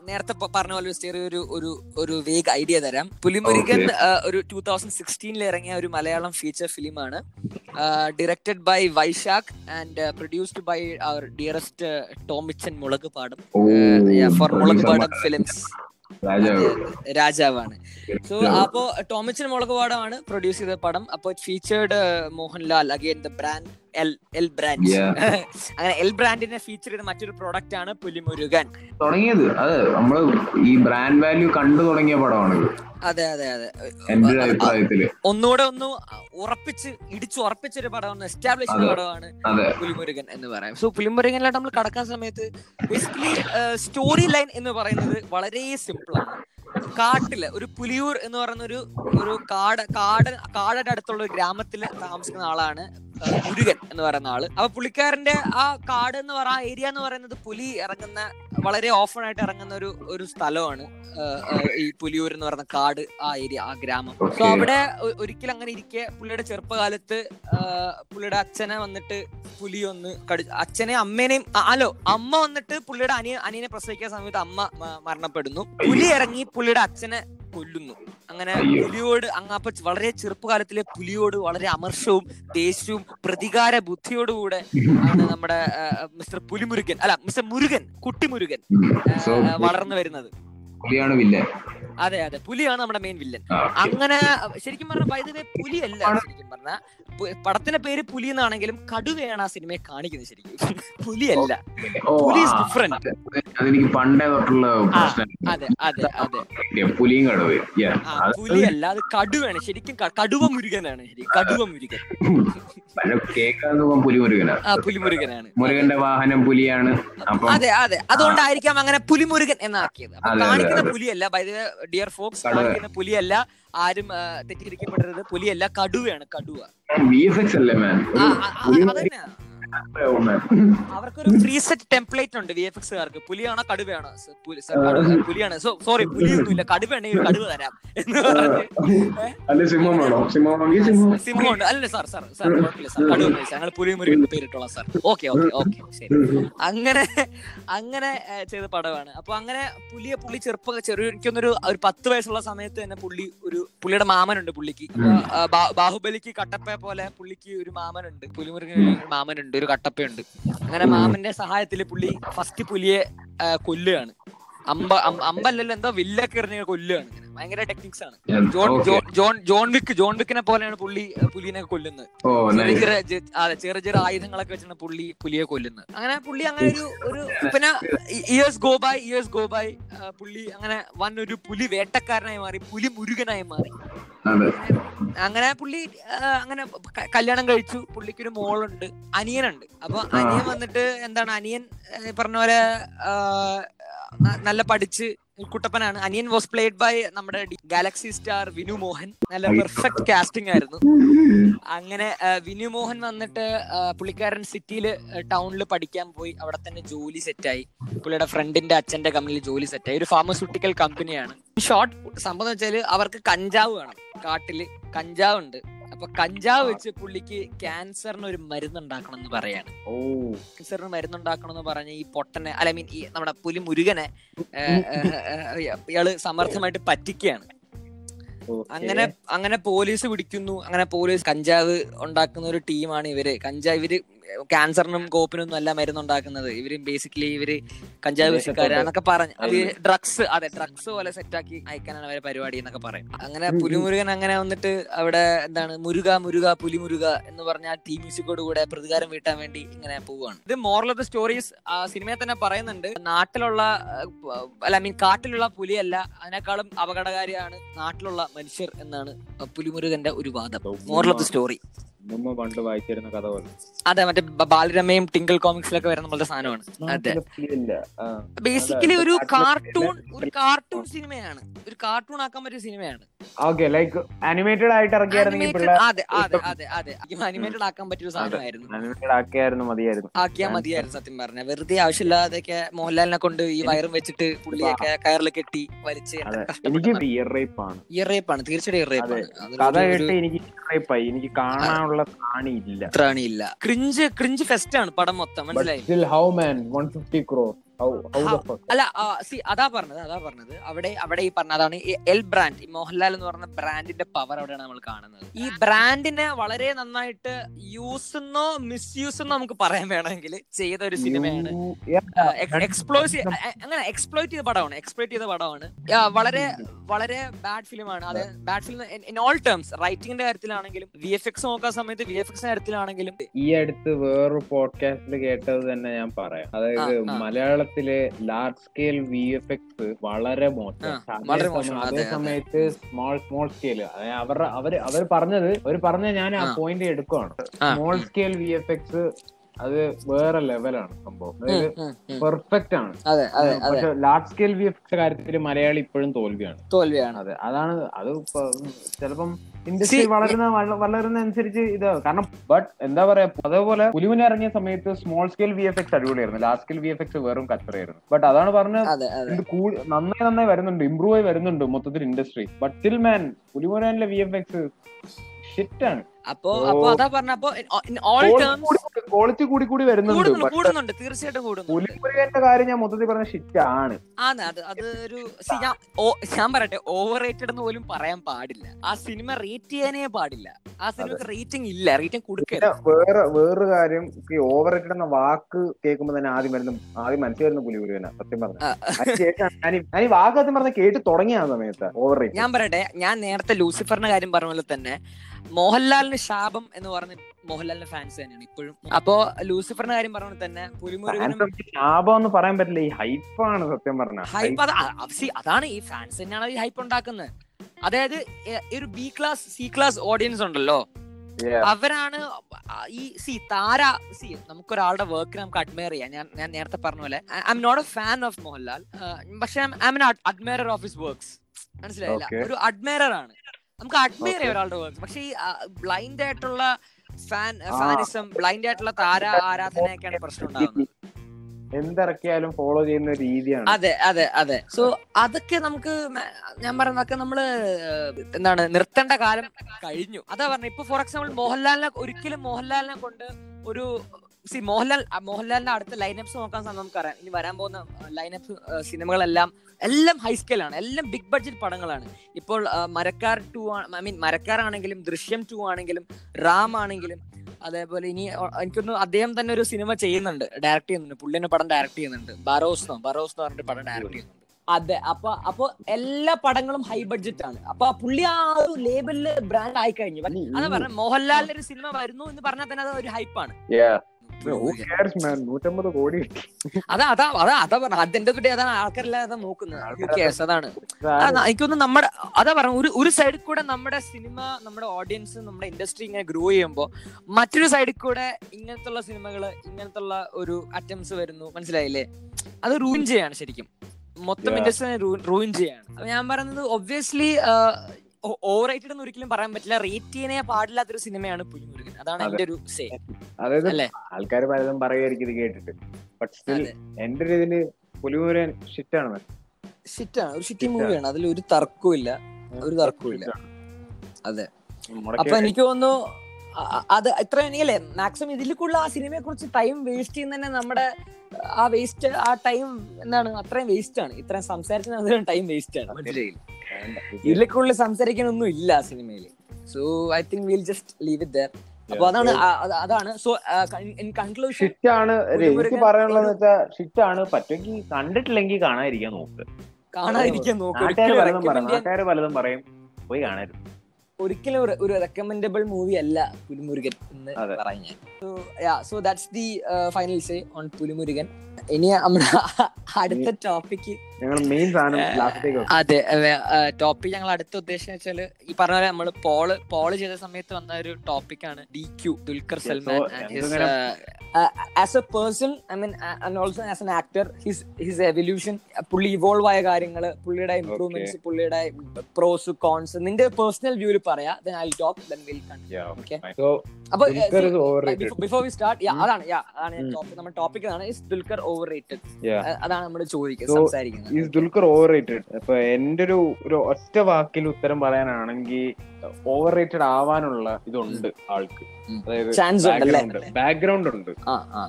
B: നേരത്തെ പറഞ്ഞ പോലെ ഒരു ചെറിയൊരു ഒരു ഒരു വേഗ് ഐഡിയ തരാം. പുലിമുരുകൻ ഒരു ടൂ തൗസൻഡ് സിക്സ്റ്റീനിൽ ഇറങ്ങിയ ഒരു മലയാളം ഫീച്ചർ ഫിലിമാണ് directed by Vysakh and produced by our dearest Tomichan Mulakuppadam. For മുളക് പാടം ഫിലിംസ് രാജാവാണ്. സോ അപ്പോ ടോമിച്ചൻ മുളക് പാടമാണ് പ്രൊഡ്യൂസ് ചെയ്ത പടം. അപ്പോ featured Mohanlal again the brand L L brand അങ്ങനെ എൽ ബ്രാൻഡിനെ ഫീച്ചർ ചെയ്ത മറ്റൊരു പ്രോഡക്റ്റ് ആണ് പുലിമുരുകൻ.
A: തുടങ്ങിയത്. അത് നമ്മൾ ഈ ബ്രാൻഡ് വാല്യൂ കണ്ടു തുടങ്ങിയ പടമാണ്
B: അതെ അതെ അതെ.
A: എന്റെ അഭിപ്രായത്തിൽ.
B: ഒന്നുകൂടെ ഒന്ന് ഉറപ്പിച്ച് ഇടിച്ചു ഉറപ്പിച്ചൊരു പടമാണ് എസ്റ്റാബ്ലിഷ്. പടമാണ് പുലിമുരുകൻ എന്ന് പറയാം. സോ പുലിമുരുകനിലായിട്ട് നമ്മൾ കടക്കാൻ സമയത്ത് ബേസിക്കലി സ്റ്റോറി ലൈൻ എന്ന് പറയുന്നത് വളരെ സിമ്പിൾ ആണ്. കാട്ടിൽ ഒരു പുലിയൂർ എന്ന് പറയുന്ന ഒരു ഒരു കാട് കാട് കാടിന്റെ അടുത്തുള്ള ഒരു ഗ്രാമത്തിൽ താമസിക്കുന്ന ആളാണ് മുരുകൻ എന്ന് പറയുന്ന ആൾ. അപ്പൊ പുള്ളിക്കാരന്റെ ആ കാട് എന്ന് പറയുന്ന ഏരിയ എന്ന് പറയുന്നത് പുലി ഇറങ്ങുന്ന വളരെ ഓഫൺ ആയിട്ട് ഇറങ്ങുന്ന ഒരു ഒരു സ്ഥലമാണ് ഈ പുലിയൂർ എന്ന് പറയുന്ന കാട് ആ ഏരിയ ആ ഗ്രാമം. സോ അവിടെ ഒരിക്കലും അങ്ങനെ ഇരിക്കെ. പുള്ളിയുടെ ചെറുപ്പകാലത്ത് പുള്ളിയുടെ അച്ഛനെ വന്നിട്ട് പുലി ഒന്ന് കടി അച്ഛനെ അമ്മേനെയും അല്ലോ അമ്മ വന്നിട്ട് പുള്ളിയുടെ അനിയ അനിയനെ പ്രസവിക്കുന്ന സമയത്ത് അമ്മ മരണപ്പെടുന്നു. പുലി ഇറങ്ങി പുള്ളിയുടെ അച്ഛനെ കൊല്ലുന്നു. അങ്ങനെ. പുലിയോട് അങ്ങ് അപ്പൊ വളരെ ചെറുപ്പകാലത്തിലെ പുലിയോട് വളരെ അമർഷവും ദേഷ്യവും പ്രതികാര ബുദ്ധിയോടുകൂടെ ആണ് നമ്മുടെ മിസ്റ്റർ പുലിമുരുകൻ. അല്ല മിസ്റ്റർ മുരുകൻ കുട്ടിമുരുകൻ വളർന്നു വരുന്നത്.
A: പുലിയാണ് വില്ലൻ.
B: അതെ അതെ. പുലിയാണ് നമ്മുടെ മെയിൻ വില്ലൻ. അങ്ങനെ ശരിക്കും പറഞ്ഞ വൈദ്യുതി പുലിയല്ല ശരിക്കും പറഞ്ഞ. പടത്തിന്റെ പേര് പുലി എന്നാണെങ്കിലും കടുവയാണ് ആ സിനിമയെ കാണിക്കുന്നത് ശരിക്കും. പുലി is different.
A: അതെനിക്ക് പണ്ടേ തൊട്ടുള്ള
B: അതെ അതെ അതെ.
A: പുലിയും Yeah.
B: ആ
A: അത്
B: കടുവയാണ്. ശരിക്കും കടുവ മുരുകനാണ്. ശരി കടുവ മുരുകൻ.
A: പല പുലി
B: പുലിമുരുകനാണ്
A: മുരുകന്റെ വാഹനം പുലിയാണ്.
B: അതെ അതെ. അതുകൊണ്ടായിരിക്കാം അങ്ങനെ പുലിമുരുകൻ എന്നാക്കിയത്.
A: അതെ,
B: കാണിക്കുന്ന പുലിയല്ല. Dear folks. കാണിക്കുന്ന പുലിയല്ല. ആരും തെറ്റിദ്ധരിക്കപ്പെടരുത്. പുലിയല്ല കടുവയാണ് കടുവ. അതന്നെ. അവർക്കൊരു പ്രീസെറ്റ് ടെംപ്ലേറ്റ് ഉണ്ട് വി എഫ് എക്സുകാർക്ക് പുലിയാണോ കടുവയാണോ? പുലി- പുലിയാണ്. സോറി പുലിയൊന്നുമില്ല. കടുവയാണ് കടുവ തരാം എന്ന് പറഞ്ഞ്. സിംഹമുണ്ട് അല്ല സാർ സാർ സാർ കുഴപ്പമില്ല സാർ കടുവ ഞങ്ങൾ സാർ മുരുകൻ പേരിട്ടോളാം സാർ ഓക്കെ ഓക്കെ ഓക്കെ ശരി. അങ്ങനെ അങ്ങനെ ചെയ്ത പടമാണ് അപ്പൊ അങ്ങനെ പുലിയെ പുള്ളി ചെറുപ്പ ചെറിയ എനിക്കൊന്നൊരു ഒരു പത്ത് വയസ്സുള്ള സമയത്ത് തന്നെ പുള്ളി ഒരു പുള്ളിയുടെ മാമനുണ്ട് പുള്ളിക്ക്. ബാഹുബലിക്ക് കട്ടപ്പ പോലെ പുള്ളിക്ക് ഒരു മാമനുണ്ട്. പുലിമുരുകൻ മാമനുണ്ട്. ഒരു കട്ടപ്പയുണ്ട്. അങ്ങനെ മാമന്റെ സഹായത്തിൽ പുള്ളി ഫസ്റ്റ് പുലിയെ കൊല്ലുകയാണ്. അമ്പ അമ്പല്ലല്ലോ എന്തോ വില്ലൊക്കെ എറിഞ്ഞ കൊല്ലുകയാണ്. ഭയങ്കര ടെക്നിക്സ് ആണ്. John John- John Wick John വിക്കിനെ പോലെയാണ് പുള്ളി പുലിനെ കൊല്ലുന്നത്. ചെറിയ ചെറിയ അതെ ചെറിയ ചെറിയ ആയുധങ്ങളൊക്കെ വെച്ചാണ് പുള്ളി പുലിയെ കൊല്ലുന്നത്. അങ്ങനെ പുള്ളി അങ്ങനെ ഒരു ഒരു പിന്നെ years go by years go by പുള്ളി അങ്ങനെ വൻ ഒരു പുലി വേട്ടക്കാരനായി മാറി പുലി മുരുകനായി മാറി. അങ്ങനെ പുള്ളി അങ്ങനെ കല്യാണം കഴിച്ചു. പുള്ളിക്കൊരു മോളുണ്ട് അനിയനുണ്ട്. അപ്പൊ അനിയൻ വന്നിട്ട് എന്താണ് അനിയൻ പറഞ്ഞ പോലെ നല്ല പഠിച്ച് കുട്ടപ്പനാണ്. അനിയൻ വാസ് പ്ലേഡ് ബൈ നമ്മുടെ ഗാലക്സി സ്റ്റാർ വിനു മോഹൻ. നല്ല പെർഫെക്റ്റ് കാസ്റ്റിംഗ് ആയിരുന്നു. അങ്ങനെ വിനു മോഹൻ വന്നിട്ട് പുള്ളിക്കാരൻ സിറ്റിയിൽ ടൗണിൽ പഠിക്കാൻ പോയി. അവിടെ തന്നെ ജോലി സെറ്റായി പുള്ളിയുടെ ഫ്രണ്ടിന്റെ അച്ഛന്റെ കമ്പനിയിൽ ജോലി സെറ്റായി ഒരു ഫാർമസ്യൂട്ടിക്കൽ കമ്പനിയാണ് ഷോർട്ട് സംഭവം വെച്ചാൽ വെച്ചാൽ അവർക്ക് കഞ്ചാവ് വേണം. കാട്ടിൽ കഞ്ചാവ് ഉണ്ട് അപ്പൊ കഞ്ചാവ് വെച്ച് പുള്ളിക്ക് ക്യാൻസറിന് ഒരു മരുന്ന് ഉണ്ടാക്കണം എന്ന് പറയാണ്.
A: ഓ.
B: ക്യാൻസറിന് മരുന്ന് ഉണ്ടാക്കണം എന്ന് പറഞ്ഞ് ഈ പൊട്ടനെ അല്ല മീൻ ഈ നമ്മുടെ പുലി മുരുകനെ ഇയാൾ സമർത്ഥമായിട്ട് പറ്റിക്കുകയാണ്. അങ്ങനെ അങ്ങനെ പോലീസ് പിടിക്കുന്നു. അങ്ങനെ പോലീസ് കഞ്ചാവ് ഉണ്ടാക്കുന്ന ഒരു ടീമാണ് ഇവർ. കഞ്ചാവ് ഇവർ ക്യാൻസറിനും കോപ്പിനൊന്നും അല്ല മരുന്ന് ഉണ്ടാക്കുന്നത് ഇവർ ബേസിക്കലി ഇവർ കഞ്ചാവ് കൃഷിക്കാരാന്നൊക്കെ പറഞ്ഞു. അത് ഡ്രഗ്സ് അതെ ഡ്രഗ്സ് പോലെ സെറ്റാക്കി അയക്കാനാണ് അവരെ പരിപാടി എന്നൊക്കെ പറയും. അങ്ങനെ പുലിമുരുകൻ അങ്ങനെ വന്നിട്ട് അവിടെ എന്താണ് മുരുക മുരുക പുലിമുരുക എന്ന് പറഞ്ഞ ടീം മ്യൂസിക്കോട് കൂടെ പ്രതികാരം വീട്ടാൻ വേണ്ടി ഇങ്ങനെ പോവുകയാണ് ഇത് മോറൽ ഓഫ് ദ സ്റ്റോറീസ് സിനിമയെ തന്നെ പറയുന്നുണ്ട്. നാട്ടിലുള്ള അല്ല ഐ മീൻ കാട്ടിലുള്ള പുലിയല്ല അതിനേക്കാളും അപകടകാരിയാണ് നാട്ടിലുള്ള മനുഷ്യർ എന്നാണ് പുലിമുരുകന്റെ ഒരു വാദം. മോറൽ ഓഫ് ദ സ്റ്റോറി
A: നമ്മ പണ്ട് വായിച്ചിരുന്ന കഥ പോലെ.
B: അതെ മറ്റേ ബാലരമയും ടിങ്കിൾ കോമിക്സിലൊക്കെ വരുന്ന പോലത്തെ സാധനമാണ്. അതെ. ബേസിക്കലി ഒരു കാർട്ടൂൺ ഒരു കാർട്ടൂൺ സിനിമയാണ് ഒരു കാർട്ടൂൺ ആക്കാൻ പറ്റിയ സിനിമയാണ്
A: ഓക്കെ ലൈക്ക് അനിമേറ്റഡ് ആയിട്ട് ഇറക്കിയായിരുന്നെങ്കിൽ
B: അതെ അതെ അതെ അതെ. അനിമേറ്റഡ് ആക്കാൻ പറ്റിയ ഒരു സാധനമായിരുന്നു
A: അനിമേറ്റഡ് ആക്കിയായിരുന്നു മതിയായിരുന്നു.
B: ആക്കിയാ മതിയായിരുന്നു സത്യം പറഞ്ഞ. വെറുതെ ആവശ്യമില്ലാതെയൊക്കെ മോഹൻലാലിനെ കൊണ്ട് ഈ വയറും വെച്ചിട്ട് പുള്ളിയൊക്കെ കയറിൽ കെട്ടി വലിച്ച്
A: എനിക്ക് ഇയർ റേപ്പ് ആണ്.
B: ഇയർ റേപ്പാണ് തീർച്ചയായിട്ടും ഇയർ റേപ്പ്
A: കഥ കേട്ട് എനിക്ക് റേപ്പായി എനിക്ക് കാണാനുള്ള കാണിയില്ല.
B: ത്രാണിയില്ല ക്രിഞ്ച് ക്രിഞ്ച് ഫെസ്റ്റ് ആണ് പടം മൊത്തം മനസ്സിലായി?
A: How man one fifty crore
B: അല്ല സി അതാ പറഞ്ഞത് അതാ പറഞ്ഞത്. അവിടെ അവിടെ ഈ പറഞ്ഞ അതാണ് എൽ ബ്രാൻഡ് മോഹൻലാൽ എന്ന് പറഞ്ഞ ബ്രാൻഡിന്റെ പവർ അവിടെയാണ് നമ്മൾ കാണുന്നത്. ഈ ബ്രാൻഡിനെ വളരെ നന്നായിട്ട് യൂസ് എന്നോ മിസ്യൂസ് എന്നോ നമുക്ക് പറയാൻ വേണമെങ്കിൽ ചെയ്ത ഒരു സിനിമയാണ്. എക്സ്പ്ലോസ് അങ്ങനെ എക്സ്പ്ലോയിറ്റ് ചെയ്ത പടമാണ് എക്സ്പ്ലോയിറ്റ് ചെയ്ത പടമാണ്. വളരെ വളരെ ബാഡ് ഫിലിമാണ് അത് bad film in all terms റൈറ്റിംഗിന്റെ കാര്യത്തിലാണെങ്കിലും വി എഫ് എക്സ് നോക്കുന്ന സമയത്ത് വി എഫ് എക്സിന്റെ കാര്യത്തിലാണെങ്കിലും
A: ഈ അടുത്ത് വേറൊരു പോഡ്കാസ്റ്റിൽ കേട്ടത് തന്നെ ഞാൻ പറയാം. അതായത്
B: ആ,
A: മലയാളത്തിലെ large scale V F X വളരെ മോശം. അതേ. സമയത്ത് സ്മോൾ സ്മോൾ സ്കെയിൽ അവരുടെ അവർ അവർ പറഞ്ഞത് അവർ പറഞ്ഞ ഞാൻ ആ
B: ആ.
A: Point എടുക്കുവാണ്. Small scale V F X അത് വേറെ ലെവലാണ് സംഭവം. അതായത്. പെർഫെക്റ്റ് ആണ്. പക്ഷെ ലാർജ് സ്കെയിൽ വി എഫ് കാര്യത്തിൽ മലയാളി ഇപ്പോഴും തോൽവിയാണ്.
B: തോൽവിയാണ്.
A: അതെ അതാണ് അത് ചിലപ്പം ഇൻഡസ്ട്രി വളരുന്ന വളരുന്ന അനുസരിച്ച് ഇത് കാരണം ബട്ട് എന്താ പറയാ അതേപോലെ പുലിമുന ഇറങ്ങിയ സമയത്ത് small scale V F X അടിപൊളിയായിരുന്നു. Large scale V F X വെറും കച്ചറയായിരുന്നു. ബട്ട് അതാണ് പറഞ്ഞത് ഇത് നന്നായി നന്നായി വരുന്നുണ്ട് ഇമ്പ്രൂവ് ആയി വരുന്നുണ്ട് മൊത്തത്തിൽ ഇൻഡസ്ട്രി ബട്ട് സ്റ്റിൽ മാൻ പുലിമുനാനിലെ വി എഫ് എക്സ്
B: അപ്പോ. അപ്പൊ അതാ പറഞ്ഞപ്പോ ഇൻ ഓൾ ടേംസ്
A: ക്വാളിറ്റി കൂടി കൂടി വരുന്നുണ്ട്.
B: കൂടുന്നുണ്ട് തീർച്ചയായിട്ടും കൂടുന്നു
A: പുലിമുരുകന്റെ കാര്യം ഞാൻ മൊത്തത്തിൽ പറഞ്ഞ ഷിറ്റ് ആണ്.
B: ആണ് അത് അത് ഒരു ഞാൻ ഞാൻ പറയട്ടെ ഓവർ റേറ്റഡ് എന്ന് പോലും പറയാൻ പാടില്ല. ആ സിനിമ റേറ്റ് ചെയ്യാനേ പാടില്ല. ആ സിനിമക്ക് റേറ്റിംഗ് ഇല്ല. റേറ്റിംഗ്
A: കൊടുക്കില്ല
B: കൊടുക്കരുത്
A: വേറെ വേറൊരു കാര്യം ഈ ഓവർ റേറ്റഡ് എന്ന വാക്ക് കേൾക്കുമ്പോ തന്നെ ആദ്യം വരുന്ന ആദ്യം മനസ്സിൽ വരുന്ന പുലിപുരുവന സത്യം പറഞ്ഞു. ഞാൻ ഈ- വാക്ക് സത്യം പറഞ്ഞ കേട്ട് തുടങ്ങിയ സമയത്ത് ഓവർ റേറ്റ്
B: ഞാൻ പറയട്ടെ ഞാൻ നേരത്തെ ലൂസിഫറിന്റെ കാര്യം പറഞ്ഞ പോലെ തന്നെ മോഹൻലാലിന് ശാപം എന്ന് പറഞ്ഞ മോഹൻലാലിന്റെ ഫാൻസ് തന്നെയാണ് ഇപ്പോഴും. അപ്പോ ലൂസിഫറിന്റെ കാര്യം പറഞ്ഞ തന്നെ പുലിമുരുകനും
A: എന്ന് പറയാൻ പറ്റില്ല. ഈ ഹൈപ്പാണ് സത്യം പറഞ്ഞ.
B: ഹൈപ്പ് അതാണ് ഈ ഫാൻസ് തന്നെയാണ് ഈ ഹൈപ്പ് ഉണ്ടാക്കുന്നത്. അതായത് ഒരു B class C class audience ഉണ്ടല്ലോ. അവരാണ് ഈ സി താര സി നമുക്കൊരാളുടെ വർക്ക് നമുക്ക് അഡ്മയർ ചെയ്യാം. ഞാൻ ഞാൻ നേരത്തെ പറഞ്ഞ പോലെ I'm not a fan of Mohanlal. പക്ഷെ I'm admire of his works മനസ്സിലായില്ല. ഒരു അഡ്മയറർ ആണ്. നമുക്ക് അഡ്മയർ ചെയ്യാം. ഒരാളുടെ വർക്ക്സ് പക്ഷെ ഈ ബ്ലൈൻഡ് ആയിട്ടുള്ള ഫാൻ ഫാനിസം ബ്ലൈൻഡ് ആയിട്ടുള്ള താര ആരാധനയൊക്കെയാണ് പ്രശ്നം ഉണ്ടാകുന്നത്
A: എന്തിറക്കിയാലും ഫോളോ ചെയ്യുന്ന രീതിയാണ്.
B: അതെ അതെ അതെ. സോ അതൊക്കെ നമുക്ക് ഞാൻ പറയുന്നതൊക്കെ നമ്മൾ എന്താണ് നിർത്തേണ്ട കാലം കഴിഞ്ഞു. അതാ പറഞ്ഞ ഇപ്പൊ ഫോർ എക്സാമ്പിൾ മോഹൻലാലിനെ ഒരിക്കലും മോഹൻലാലിനെ കൊണ്ട് ഒരു സി മോഹൻലാൽ മോഹൻലാലിന്റെ അടുത്ത ലൈനപ്സ് നോക്കാൻ നമുക്കറിയാം ഇനി വരാൻ പോകുന്ന ലൈനപ്പ് സിനിമകളെല്ലാം എല്ലാം ഹൈ സ്കെയിലാണ് എല്ലാം ബിഗ് ബഡ്ജറ്റ് പടങ്ങളാണ്. ഇപ്പോൾ Marakkar two I mean Marakkar ആണെങ്കിലും ദൃശ്യം ടു ആണെങ്കിലും റാം ആണെങ്കിലും അതേപോലെ ഇനി എനിക്കൊന്ന് അദ്ദേഹം തന്നെ ഒരു സിനിമ ചെയ്യുന്നുണ്ട്. ഡയറക്ട് ചെയ്യുന്നുണ്ട്. പുള്ളിനെ പടം ഡയറക്ട് ചെയ്യുന്നുണ്ട്. ബറോസ് എന്നോ ബറോസ് എന്ന് പറഞ്ഞിട്ട് പടം ഡയറക്ട് ചെയ്യുന്നുണ്ട്. അതെ അപ്പൊ അപ്പൊ എല്ലാ പടങ്ങളും ഹൈ ബഡ്ജറ്റ് ആണ്. അപ്പൊ ആ പുള്ളി ആ ഒരു ലേബലിൽ ബ്രാൻഡ് ആയി കഴിഞ്ഞു അതാ പറഞ്ഞ മോഹൻലാലിന്റെ ഒരു സിനിമ വരുന്നു എന്ന് പറഞ്ഞാൽ തന്നെ അത് ഒരു ഹൈപ്പാണ്
A: നൂറ്റമ്പത് കോടി
B: അതാ അതാ അതാ അതാ പറഞ്ഞ. അതിന്റെ തൊട്ടേ അതാണ് ആൾക്കാരെല്ലാം അതാ നോക്കുന്നത് Who cares? അതാണ്. അതാ എനിക്കൊന്ന് നമ്മുടെ അതാ പറ ഒരു ഒരു സൈഡിൽ കൂടെ നമ്മുടെ സിനിമ നമ്മുടെ ഓഡിയൻസ് നമ്മുടെ ഇൻഡസ്ട്രി ഇങ്ങനെ ഗ്രോ ചെയ്യുമ്പോൾ മറ്റൊരു സൈഡിൽ കൂടെ ഇങ്ങനത്തുള്ള സിനിമകൾ ഇങ്ങനത്തുള്ള ഒരു അറ്റംസ് വരുന്നു. മനസ്സിലായില്ലേ? അത് റൂയിൻ ചെയ്യാണ് ശരിക്കും. മൊത്തം ഇൻഡസ്ട്രി റൂയിൻ ചെയ്യാണ്. ഞാൻ പറയുന്നത് ഒബ്വിയസ്ലി ഓവർ റേറ്റഡ് എന്ന് ഒരിക്കലും പറയാൻ പറ്റില്ല. റേറ്റ് ചെയ്യാനേ പാടില്ലാത്തൊരു സിനിമയാണ് പുലിമുരുകൻ. അതാണ്
A: അതെ.
B: എന്റെ ഒരു സേ
A: അതായത് ആൾക്കാർ പലതും പറയുമായിരിക്കും ഇത് കേട്ടിട്ട്. But still. എന്റെ ഒരു ഇതിൽ പുലിമുരൻ ഷിറ്റാണ്
B: ഷിറ്റാണ് ഒരു ഷിറ്റി മൂവിയാണ് അതിൽ ഒരു തർക്കവും ഇല്ല. ഒരു തർക്കവും ഇല്ല. അതെ. അപ്പൊ എനിക്ക് തോന്നുന്നു അത് ഇത്ര എനിക്കല്ലേ മാക്സിമം കൂടുതൽ ആ സിനിമയെ കുറിച്ച് ടൈം വേസ്റ്റ് ചെയ്യുന്ന തന്നെ നമ്മുടെ ആ വേസ്റ്റ് ആ ടൈം എന്താണ്? അത്രയും വേസ്റ്റ് ആണ്. ഇത്രയും സംസാരിക്കുന്ന ടൈം വേസ്റ്റ് ആണ്. മനസ്സിലായില്ല ഇതിൽ കൂടുതൽ സംസാരിക്കാനൊന്നും ഇല്ല ആ സിനിമയിൽ so I think will just leave it there അപ്പൊ അതാണ് അതാണ്. സോ ഇൻ കൺക്ലൂഷൻ
A: ഷിറ്റാണ് എനിക്ക് പറയാനുള്ളത് വെച്ചാൽ ഷിറ്റാണ് പറ്റുമെങ്കിൽ കണ്ടിട്ടില്ലെങ്കിൽ കാണാതിരിക്കാൻ നോക്ക്.
B: കാണാതിരിക്കാൻ നോക്കുക
A: പലതും പറയും. പോയി കാണരുത്.
B: ഒരിക്കലും ഒരു- ഒരു റെക്കമെൻഡബിൾ മൂവി അല്ല പുലിമുരുകൻ എന്ന്
A: പറഞ്ഞു.
B: പറയാൻ so yeah so that's the final say on Pulimurugan. ഇനി നമ്മുടെ അടുത്ത
A: ലാസ്റ്റേക്ക്
B: അതെ ടോപ്പിക് ഞങ്ങൾ അടുത്ത ഉദ്ദേശം വെച്ചാൽ ഈ പറഞ്ഞ പോലെ നമ്മൾ പോൾ പോൾ ചെയ്ത സമയത്ത് വന്ന ഒരു ടോപ്പിക്കാണ് D Q Dulquer Salmaan as a person I mean and also as an actor his his evolution പുള്ളി ഇവോൾവ് ആയ കാര്യങ്ങൾ പുള്ളിയുടെ ഇംപ്രൂവ്മെന്റ്സ് പുള്ളിയുടെ പ്രോസ് കോൺസ് നിന്റെ പേഴ്സണൽ വ്യൂവിൽ പറയാ ബിഫോർ വി സ്റ്റാർട്ട്
A: യാ
B: അതാണ് യാ അതാണ്
A: Hmm.
B: ടോപ്പിക് നമ്മുടെ ടോപ്പിക് ആണ് is Dulquer over rated
A: Yeah.
B: അതാണ് നമ്മൾ ചോദിക്കുന്നത് സംസാരിക്കുന്നത്.
A: ദുൽഖർ ഒരു ഒറ്റ വാക്കിൽ ഉത്തരം പറയാനാണെങ്കിൽ ഓവർ റേറ്റഡ് ആവാനുള്ള ഇതുണ്ട് ആൾക്ക്. അതായത് ബാക്ക്ഗ്രൗണ്ട് ഉണ്ട്.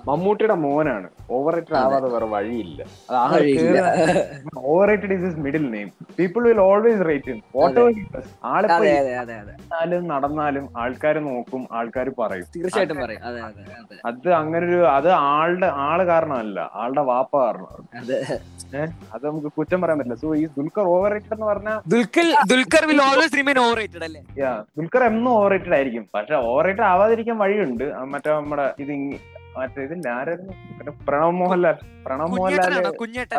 A: മമ്മൂട്ടിയുടെ മോനാണ്. ഓവർ റേറ്റഡ് ആവാതെ വേറെ വഴിയില്ല. Over rated is his middle name people will always rate what ആളിപ്പോ
B: അതെ. അതെ അതെ അതെ
A: ഇരുന്നാലും നടന്നാലും ആൾക്കാർ നോക്കും ആൾക്കാർ പറയും.
B: തീർച്ചയായിട്ടും പറയും. അതെ അതെ അതെ.
A: അത് അങ്ങനെ ഒരു അത് ആളുടെ ആൾ കാരണമല്ല. ആളുടെ വാപ്പ കാരണം.
B: അതെ.
A: അത് നമുക്ക് കുറ്റം പറയാൻ പറ്റില്ല. സോ ഈ ദുൽഖർ ഓവർ റേറ്റഡ് എന്ന് പറഞ്ഞാൽ
B: Dulquer Dulquer will always remain over rated അല്ലേ?
A: ദുൽഖർ എന്നും ഓവർ റേറ്റഡ് ആയിരിക്കും. പക്ഷെ ഓവർ റേറ്റഡ് ആവാതിരിക്കാൻ വഴിയുണ്ട്. മറ്റേ നമ്മുടെ ഇത് മറ്റേ ഇതില്ല? ആരായിരുന്നു? പ്രണവ് മോഹൻലാൽ. പ്രണവ്
B: മോഹൻലാൽ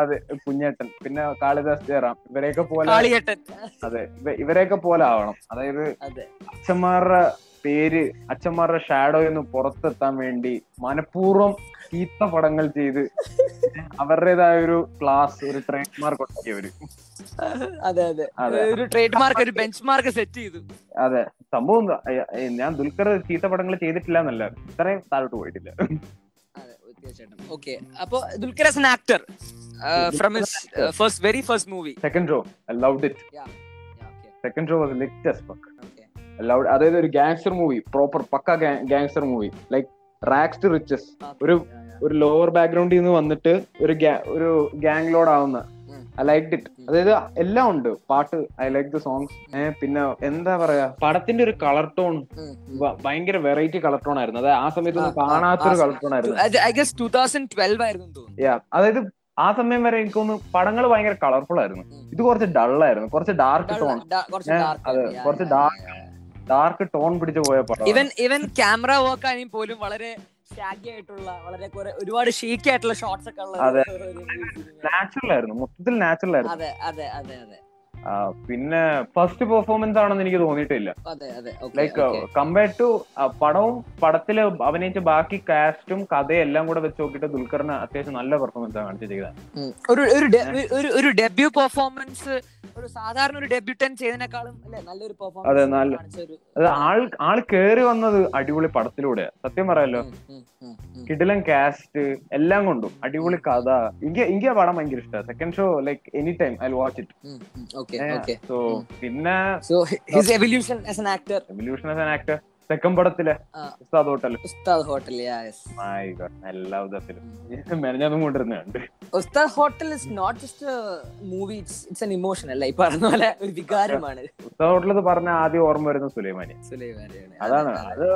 A: അതെ കുഞ്ഞേട്ടൻ. പിന്നെ കാളിദാസ് ജയറാം. ഇവരെയൊക്കെ പോലെ അതെ ഇവ- ഇവരെയൊക്കെ പോലെ ആവണം. അതായത്
B: അതെ.
A: അച്ഛന്മാരുടെ പേര് അച്ഛന്മാരുടെ ഷാഡോയിൽ നിന്ന് പുറത്തെത്താൻ വേണ്ടി മനഃപൂർവം ചീത്ത പടങ്ങൾ ചെയ്ത് അവരുടേതായ ഒരു ക്ലാസ് ഒരു ട്രേഡ് മാർക്ക് ഉണ്ടാക്കിയവര്.
B: അതെ അതെ. ഒരു ട്രേഡ് മാർക്ക് ഒരു ബെഞ്ച് മാർക്ക് സെറ്റ് ചെയ്തു.
A: അതെ. സംഭവം ഞാൻ ദുൽഖർ ചീത്ത പടങ്ങൾ ചെയ്തിട്ടില്ല എന്നല്ല ഇത്രയും താഴോട്ട് പോയിട്ടില്ല.
B: അതെ തീർച്ചയായിട്ടും ഓക്കെ അപ്പൊ Dulquer as an actor from his first very first movie
A: second show loved it second show was lit അതായത് ഒരു gangster movie proper pakka gangster movie like rags to riches ഒരു- ഒരു ലോവർ ബാക്ക്ഗ്രൗണ്ടിൽ നിന്ന് വന്നിട്ട് ഒരു ഒരു ഗാങ് ലോഡ് ആവുന്ന. ഐ ലൈക്ക് ഇറ്റ് അതായത് എല്ലാം ഉണ്ട്. പാട്ട് ഐ ലൈക്ക് ദ സോങ്സ് പിന്നെ എന്താ പറയാ പടത്തിന്റെ ഒരു കളർ ടോൺ ഭയങ്കര വെറൈറ്റി കളർ ടോൺ ആയിരുന്നു. അതായത് ആ സമയത്ത് ഒന്നും
B: ആ, ആ,
A: കാണാത്തൊരു കളർ ടോൺ ആയിരുന്നു.
B: I guess two thousand twelve ആയിരുന്നു എന്ന് തോന്നുന്നു.
A: Yeah. അതായത് ആ സമയം വരെ എനിക്കൊന്ന് പടങ്ങൾ ഭയങ്കര കളർഫുൾ ആയിരുന്നു. ഇത് കുറച്ച് ഡൾ ആയിരുന്നു. കുറച്ച് ഡാർക്ക് ടോൺ
B: കുറച്ച് ഡാർക്ക്
A: അതെ, കുറച്ച്
B: yeah.
A: ഡാർക്ക് ടോൺ പിടിച്ച് പോയ പടം.
B: ഇവൻ ഇവൻ ക്യാമറ വർക്ക് ആണെങ്കിൽ പോലും വളരെ ആയിട്ടുള്ള ഒരുപാട് ഷീക്കായിട്ടുള്ള ആയിട്ടുള്ള ഷോട്ട്സ് ഒക്കെ ഉള്ള.
A: നാച്ചുറൽ ആയിരുന്നു. മൊത്തത്തിൽ നാച്ചുറൽ ആയിരുന്നു.
B: അതെ അതെ അതെ അതെ.
A: പിന്നെ ഫസ്റ്റ് പെർഫോമൻസ് ആണെന്ന് എനിക്ക് തോന്നിയിട്ടില്ല.
B: അതെ അതെ.
A: ലൈക്ക്
B: കമ്പയർ
A: കമ്പയർഡ് ടു പടവും പടത്തിൽ അഭിനയിച്ച ബാക്കി കാസ്റ്റും കഥയും എല്ലാം കൂടെ വെച്ച് നോക്കിയിട്ട് ദുൽഖറിന് അത്യാവശ്യം നല്ല പെർഫോമൻസ് ആണ് കാണിച്ചു ചെയ്തത്.
B: ഒരു ഡെബ്യൂ പെർഫോമൻസ് ഒരു സാധാരണ ഒരു ഡെബ്യൂട്ടൻ ചെയ്തതിനേക്കാളും നല്ലൊരു
A: അതെ,
B: പെർഫോമൻസ്
A: നല്ല- അത് ആൾ ആൾ കേറി വന്നത് അടിപൊളി പടത്തിലൂടെ. സത്യം പറയാലോ കിടിലൻ കാസ്റ്റ് എല്ലാം കൊണ്ടും അടിപൊളി കഥ. എനിക്ക് എനിക്ക് ആ പടം ഭയങ്കര ഇഷ്ടമാണ് second show like any time I watch it
B: okay
A: so പിന്നെ
B: his evolution as an actor
A: evolution as an actor second പടത്തിലെ. Ustad hotel.
B: ഉസ്താദ് ഹോട്ടൽ യെസ്
A: എല്ലാ വിധത്തിലും <laughs> മെനഞ്ഞതും കൊണ്ടിരുന്നുണ്ട്
B: Ustad hotel is not just movie it's an emotion അല്ല? ഈ പറഞ്ഞ പോലെ ഒരു വികാരമാണ്.
A: ഉസ്താദ് ഹോട്ടൽ എന്ന് പറഞ്ഞ ആദ്യം ഓർമ്മ വരുന്ന സുലൈമാനി.
B: സുലൈമാനി
A: അതാണ്.
B: അതെ,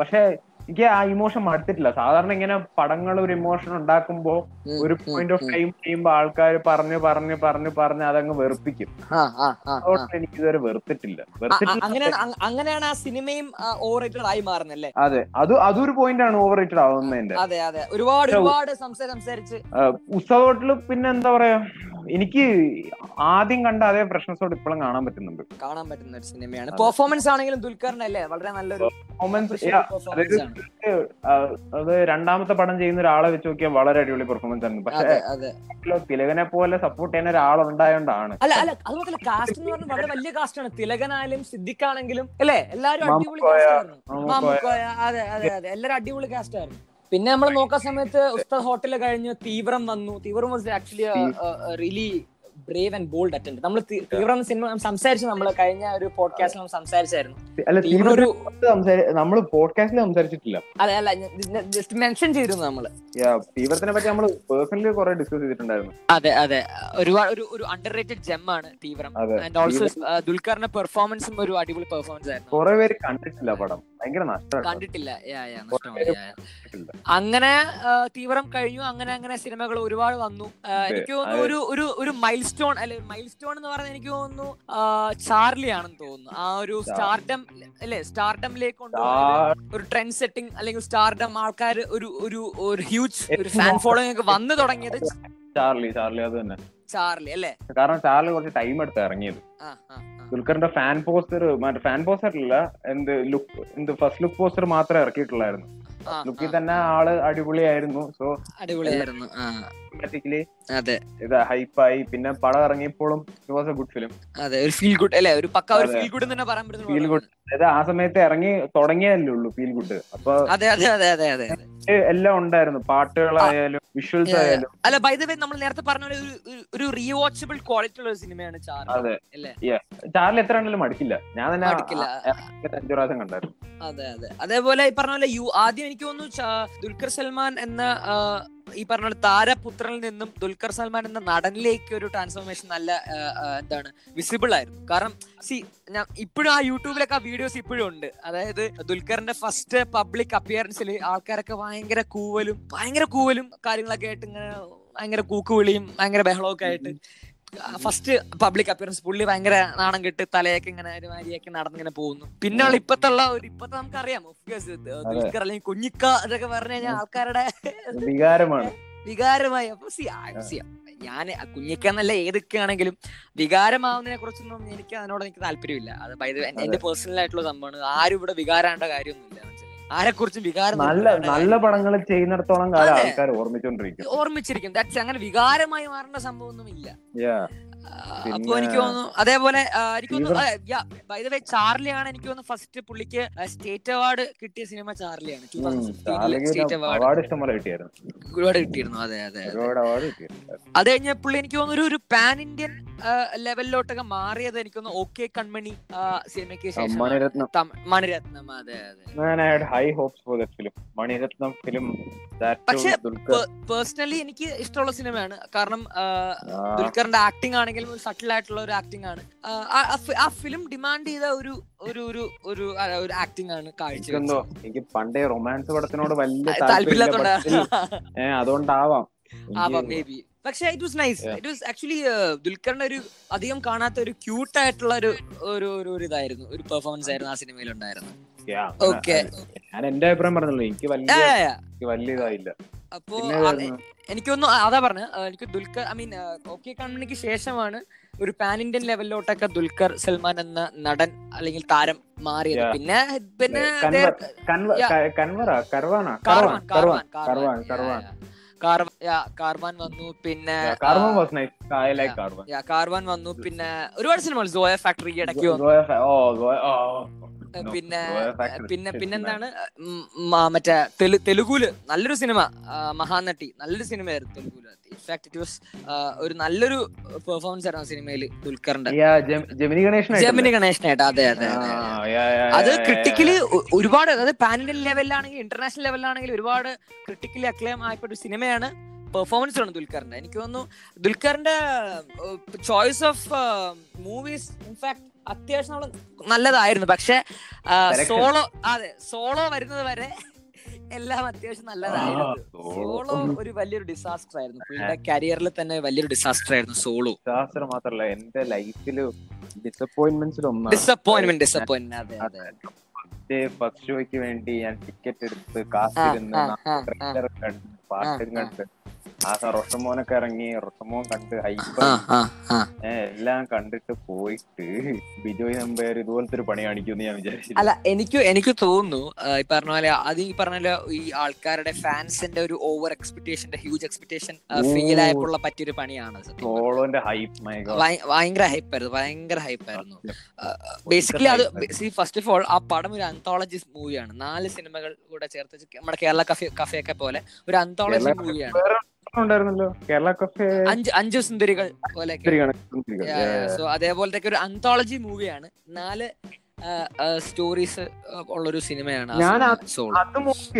A: പക്ഷെ എനിക്ക് ആ ഇമോഷൻ മടുത്തിട്ടില്ല. സാധാരണ ഇങ്ങനെ പടങ്ങൾ ഒരു ഇമോഷൻ ഉണ്ടാക്കുമ്പോ ഒരു പോയിന്റ് ഓഫ് ടൈം കഴിയുമ്പോ ആൾക്കാർ പറഞ്ഞു പറഞ്ഞു പറഞ്ഞു പറഞ്ഞ് അതങ്ങ് വെറുപ്പിക്കും. അതുകൊണ്ട് എനിക്ക് ഇതുവരെ വെറുത്തിട്ടില്ല.
B: അങ്ങനെയാണ് അങ്ങനെയാണ് ആ സിനിമയും ഓവർ റേറ്റഡ് ആയി മാറുന്നല്ലേ
A: അതെ. അത് അതൊരു പോയിന്റ് ആണ് ഓവർ റേറ്റഡ് ആവുന്നതിന്റെ.
B: അതെ അതെ. ഒരുപാട് ഒരുപാട് സംസാരം സംസാരിച്ച്.
A: ഉത്സവ ഹോട്ടൽ പിന്നെ എന്താ പറയാ എനിക്ക് ആദ്യം കണ്ട അതേ പ്രശ്നസോട് ഇപ്പോഴും കാണാൻ പറ്റുന്നുണ്ട്.
B: കാണാൻ പറ്റുന്ന ഒരു സിനിമയാണ്. പെർഫോമൻസ് ആണെങ്കിലും ദുൽഖറിന്റെ അല്ലേ? വളരെ നല്ലൊരു
A: പെർഫോമൻസ് അത് രണ്ടാമത്തെ പടം ചെയ്യുന്ന ഒരാളെ വെച്ച് നോക്കിയാൽ വളരെ അടിപൊളി പെർഫോമൻസ് ആണ് പക്ഷേ തിലകനെ പോലെ സപ്പോർട്ട് ചെയ്യുന്ന ഒരാളുണ്ടായോണ്ടാണ്.
B: അല്ല അല്ല അതുപോലെ കാസ്റ്റ് എന്ന് പറഞ്ഞാൽ വളരെ വലിയ കാസ്റ്റ് ആണ്. തിലകനായാലും സിദ്ദിഖാണെങ്കിലും അല്ലേ? എല്ലാരും അടിപൊളി കാസ്റ്റ് ആയിരുന്നു. അതെ അതെ അതെ. എല്ലാരും അടിപൊളി കാസ്റ്റ് ആയിരുന്നു. പിന്നെ നമ്മൾ നോക്കാൻ സമയത്ത് ഉസ്താദ് ഹോട്ടലിൽ കഴിഞ്ഞ് തീവ്രം വന്നു. Theevram was actually really brave and bold attempt നമ്മൾ തീവ്രം സിനിമ സംസാരിച്ചു നമ്മൾ കഴിഞ്ഞ ഒരു പോഡ്കാസ്റ്റിൽ നമ്മൾ സംസാരിച്ചായിരുന്നു.
A: നമ്മൾ പോഡ്കാസ്റ്റിൽ സംസാരിച്ചിട്ടില്ല.
B: അല്ല അല്ല ജസ്റ്റ് മെൻഷൻ ചെയ്തിരുന്നു
A: നമ്മൾ തീവ്രത്തിനെ പറ്റി നമ്മൾ പേഴ്സണലി കുറെ ഡിസ്കസ് ചെയ്തിട്ടുണ്ടായിരുന്നു.
B: അതെ അതെ. ഒരുപാട് ഒരു ഒരു അണ്ടർ റേറ്റഡ് ജെം ആണ് തീവ്രം. ആൻഡ് ഓൾസോ ദുൽഖറിന്റെ പെർഫോമൻസും ഒരു അടിപൊളി പെർഫോമൻസ് ആയിരുന്നു.
A: കുറെ പേര് കണ്ടിട്ടില്ല പടം. ഭയങ്കര നഷ്ടമാണ്
B: കണ്ടിട്ടില്ല. അങ്ങനെ തീവ്രം കഴിഞ്ഞു. അങ്ങനെ അങ്ങനെ സിനിമകൾ ഒരുപാട് വന്നു. എനിക്ക് തോന്നുന്നു ഒരു ഒരു ഒരു മൈൽ സ്റ്റോൺ അല്ലെ മൈൽ സ്റ്റോൺ എന്ന് പറയുന്നത് എനിക്ക് തോന്നുന്നു ചാർലി ആണെന്ന് തോന്നുന്നു. ആ ഒരു സ്റ്റാർഡം അല്ലെ സ്റ്റാർഡമിലേക്ക് ഒരു ട്രെൻഡ് സെറ്റിംഗ് അല്ലെങ്കിൽ സ്റ്റാർഡം ആൾക്കാർ ഒരു ഒരു ഒരു ഹ്യൂജ് ഒരു ഫാൻ ഫോളോയിങ് ഒക്കെ വന്നു തുടങ്ങിയത്
A: ചാർലി ചാർലി അത് തന്നെ.
B: ചാർലി അല്ലേ?
A: കാരണം ചാർലി കുറച്ച് ടൈം എടുത്ത് ഇറങ്ങിയത്. ദുൽഖറിന്റെ ഫാൻ പോസ്റ്റർ മറ്റേ ഫാൻ പോസ്റ്റർ അല്ല എന്ത് ലുക്ക് എന്ത് ഫസ്റ്റ് ലുക്ക് പോസ്റ്റർ മാത്രമേ ഇറക്കിയിട്ടുള്ളായിരുന്നു. ലുക്കിൽ തന്നെ ആൾ അടിപൊളിയായിരുന്നു. സോ
B: അടിപൊളിയായിരുന്നു
A: ഓട്ടോമാറ്റിക്കലി
B: അതെ.
A: ഇതാ ഹൈപ്പായി പിന്നെ പടം ഇറങ്ങിയപ്പോഴും it was a good film
B: അതെ ഒരു ഫീൽ ഗുഡ് അല്ലേ? ഒരു പക്ക ഒരു ഫീൽ ഗുഡ് തന്നെ പറയാൻ പറ്റുന്ന
A: ഫീൽ ഗുഡ് അതായത് ആ സമയത്ത് ഇറങ്ങി തുടങ്ങിയല്ലേ ഉള്ളൂ ഫീൽ ഗുഡ് അപ്പൊ
B: അതെ അതെ അതെ അതെ അതെ
A: എല്ലാം ഉണ്ടായിരുന്നു. പാട്ടുകളായാലും വിഷ്വൽസ്. ആയാലും.
B: അല്ല ബൈ ദ വേ നമ്മൾ നേരത്തെ പറഞ്ഞ പോലെ ഒരു റീവാച്ചബിൾ ക്വാളിറ്റി ഉള്ള സിനിമയാണ് ചാർലി
A: അതെ.
B: അല്ലേ?
A: ചാർലി എത്ര ആണെങ്കിലും മടിക്കില്ല. ഞാൻ തന്നെ അഞ്ചു പ്രാവശ്യം കണ്ടായിരുന്നു.
B: അതെ അതെ. അതേപോലെ ഈ പറഞ്ഞ പോലെ യു ആദ്യം എനിക്ക് തോന്നുന്നു ദുൽഖർ സൽമാൻ എന്ന ഈ പറഞ്ഞ താരപുത്രനിൽ നിന്നും ദുൽഖർ സൽമാൻ എന്ന നടനിലേക്ക് ഒരു ട്രാൻസ്ഫോർമേഷൻ നല്ല എന്താണ് വിസിബിൾ ആയിരുന്നു. കാരണം സി ഞാൻ ഇപ്പോഴും ആ യൂട്യൂബിലൊക്കെ ആ വീഡിയോസ് ഇപ്പോഴും ഉണ്ട്. അതായത് ദുൽഖറിന്റെ ഫസ്റ്റ് പബ്ലിക് അപ്പിയറൻസിൽ ആൾക്കാരൊക്കെ ഭയങ്കര കൂവലും ഭയങ്കര കൂവലും കാര്യങ്ങളൊക്കെ ആയിട്ട് ഇങ്ങനെ ഭയങ്കര കൂക്കുവിളിയും ഭയങ്കര ബഹളമൊക്കെ ആയിട്ട് ഫസ്റ്റ് പബ്ലിക് അപ്പിയറൻസ് പുള്ളി ഭയങ്കര നാണം കെട്ട് തലയൊക്കെ ഇങ്ങനെ ഒരുമാതിരിയൊക്കെ നടന്നിങ്ങനെ പോകുന്നു. പിന്നെ ഉള്ള ഇപ്പത്തുള്ള ഒരു ഇപ്പത്തെ നമുക്കറിയാം. അറിയാം ദുൽഖർ അല്ലെങ്കിൽ കുഞ്ഞിക്ക ഇതൊക്കെ പറഞ്ഞു കഴിഞ്ഞാൽ ആൾക്കാരുടെ
A: വികാരമാണ്.
B: വികാരമായി. അപ്പൊ ഞാൻ കുഞ്ഞിക്ക എന്നല്ല ഏതൊക്കെ ആണെങ്കിലും വികാരമാവുന്നതിനെ കുറിച്ചൊന്നും എനിക്ക് അതിനോട് എനിക്ക് താല്പര്യമില്ല. അത് എന്റെ പേഴ്സണൽ ആയിട്ടുള്ള സംഭവമാണ്. ആരും ഇവിടെ വികാരാണ്ട കാര്യമൊന്നുമില്ല. മനസ്സിലായി ആരെ കുറിച്ചും വികാരം
A: നല്ല നല്ല പടങ്ങൾ ചെയ്യുന്നിടത്തോളം കാലം. ആൾക്കാർ ഓർമ്മിച്ചോണ്ടിരിക്കും
B: ഓർമ്മിച്ചിരിക്കും ദാറ്റ്സ് അങ്ങനെ വികാരമായി മാറേണ്ട സംഭവമൊന്നും ഇല്ല
A: Yeah.
B: അപ്പൊ എനിക്ക് തോന്നുന്നു അതേപോലെ എനിക്ക് തോന്നുന്നു ബൈ ദ വേ ചാർലിയാണ് എനിക്ക് തോന്നുന്നു ഫസ്റ്റ് പുള്ളിക്ക് സ്റ്റേറ്റ് അവാർഡ് കിട്ടിയ സിനിമ ചാർലിയാണ്
A: ആണ്
B: സ്റ്റേറ്റ് അവാർഡ് ഒരുപാട് കിട്ടിയിരുന്നു അതെ അതെ അതെ. കഴിഞ്ഞ പുള്ളി എനിക്ക് തോന്നുന്നു ഒരു- പാൻ ഇന്ത്യൻ ലെവലിലോട്ടൊക്കെ മാറിയത് എനിക്ക് തോന്നുന്നു ഓക്കെ കൺമണി സിനിമയ്ക്ക് ശേഷം
A: മണിരത്നം.
B: അതെ അതെ.
A: High hopes for Mani Ratnam film
B: പക്ഷെ പേഴ്സണലി എനിക്ക് ഇഷ്ടമുള്ള സിനിമയാണ്. കാരണം ദുൽഖറിന്റെ ആക്ടിംഗ് ആണെങ്കിലും ഒരു സട്ടിൽ ആയിട്ടുള്ള ഒരു ആക്ടിംഗ് ആണ്. ആ, ഫിലിം ഡിമാൻഡ് ചെയ്ത ഒരു ഒരു ഒരു ഒരു ഒരു ആക്ടിംഗ് ആണ് കാഴ്ച
A: എനിക്ക് പണ്ടേ റൊമാൻസ് പടത്തിനോട് വലിയ താല്പര്യമില്ലാത്തോണ്ടാവാം അതുകൊണ്ടാവാം.
B: ആവാം മേ ബി പക്ഷെ it was nice it was actually ദുൽഖറിന്റെ ഒരു അധികം കാണാത്ത ഒരു ക്യൂട്ട് ആയിട്ടുള്ള ഒരു ഒരു ഒരു ഇതായിരുന്നു. ഒരു പെർഫോമൻസ് ആയിരുന്നു ആ സിനിമയിൽ ഉണ്ടായിരുന്നു ഓക്കെ
A: ഞാൻ എന്റെ അഭിപ്രായം പറഞ്ഞല്ലോ എനിക്ക് വലിയ വലിയ ഇതായില്ല.
B: അപ്പോ എനിക്കൊന്നും അതാ പറഞ്ഞ. എനിക്ക് ദുൽഖർ ഐ മീൻ ഓക്കെ കൺമണിക്ക് ശേഷമാണ് ഒരു പാൻ ഇന്ത്യൻ ലെവലിലോട്ടൊക്കെ ദുൽഖർ സൽമാൻ എന്ന നടൻ അല്ലെങ്കിൽ താരം മാറിയത്. പിന്നെ പിന്നെ കാർവാൻ വന്നു. പിന്നെ
A: കാർവാൻ
B: വന്നു. പിന്നെ ഒരുപാട് സിനിമകൾ. ഫാക്ടറി ഇടയ്ക്ക് വന്നു. പിന്നെ പിന്നെ പിന്നെന്താണ് മറ്റേ തെലു- തെലുഗുൽ നല്ലൊരു സിനിമ മഹാനട്ടി നല്ലൊരു സിനിമയായിരുന്നു തെലുഗുൽ ഇൻഫാക്ട് ഇറ്റ് വാസ് ഒരു നല്ലൊരു പെർഫോമൻസ് ആയിരുന്നു സിനിമയിൽ ദുൽഖറിന്റെ
A: ജെമിനി
B: ഗണേഷനായിട്ട് അതെ അതെ അതെ ക്രിട്ടിക്കലി ഒരുപാട് അതായത് ഇന്ത്യൻ ലെവലിലാണെങ്കിൽ ഇന്റർനാഷണൽ ലെവലിലാണെങ്കിൽ ഒരുപാട് ക്രിട്ടിക്കലി അക്ലേം ആയപ്പെട്ട ഒരു സിനിമയാണ് പെർഫോമൻസ് ആണ് ദുൽഖറിന്റെ എനിക്ക് തോന്നുന്നു ദുൽഖറിന്റെ choice of movies in fact അത്യാവശ്യം നമ്മൾ നല്ലതായിരുന്നു. പക്ഷെ. സോളോ അതെ സോളോ വരുന്നത് വരെ എല്ലാം അത്യാവശ്യം നല്ലതായിരുന്നു. സോളോ. ഒരു വലിയൊരു ഡിസാസ്റ്റർ ആയിരുന്നു. പുള്ളിയുടെ കരിയറിൽ തന്നെ വലിയൊരു ഡിസാസ്റ്റർ ആയിരുന്നു സോളോ.
A: ഡിസാസ്റ്റർ മാത്രല്ല എന്റെ ലൈഫിൽ ഡിസപ്പോയിന്റ്മെന്റ്സിൽ ഒന്നാണ്.
B: ഡിസപ്പോയിന്റ്മെന്റ് ഡിസപ്പോയിന്റ്മെന്റ് അതെ അതെ
A: ഫസ്റ്റ് ഷോയ്ക്ക് വേണ്ടി ഞാൻ ടിക്കറ്റ് എടുത്ത് കാത്തിരുന്ന് പാട്ടും. കണ്ട്. ആ റൊഷമോനൊക്കെ ഇറങ്ങി റൊഷമോൻ കണ്ട് ഹൈപ്പ് എല്ലാം കണ്ടിട്ട് പോയിട്ട് ബിജോയ് നമ്പയർ ഇതുപോലത്തെ ഒരു പണി കാണിക്കുമെന്ന് ഞാൻ വിചാരിച്ചു
B: അല്ല എനിക്ക് എനിക്ക് തോന്നുന്നു ഈ പറഞ്ഞ പോലെ അത് ഈ പറഞ്ഞ പോലെ ഈ ആൾക്കാരുടെ ഫാൻസിന്റെ ഒരു ഓവർ എക്സ്പെക്ടേഷന്റെ ഹ്യൂജ് എക്സ്പെക്ടേഷൻ ഫീൽ ആയപ്പോൾ പറ്റിയൊരു പണിയാണ്
A: സോളോന്റെ ഹൈപ്പ്
B: ഭയങ്കര ഹൈപ്പായിരുന്നു ഭയങ്കര ഹൈപ്പായിരുന്നു ബേസിക്കലി അത് ഫസ്റ്റ് ഓഫ് ഓൾ ആ പടം ഒരു അന്തോളജി മൂവിയാണ് നാല് സിനിമകൾ കൂടെ ചേർത്ത് നമ്മുടെ കേരള കഫേ കഫേ ഒക്കെ പോലെ ഒരു അന്തോളജി മൂവിയാണ്
A: ഉണ്ടായിരുന്നല്ലോ. കേരള കഫേ
B: അഞ്ച് അഞ്ച് സുന്ദരികൾ
A: കണക്ക്
B: സോ അതേപോലത്തെ ഒരു അന്തോളജി മൂവിയാണ് നാല് സ്റ്റോറീസ് ഉള്ള ഒരു സിനിമയാണ്
A: ഞാൻ അത്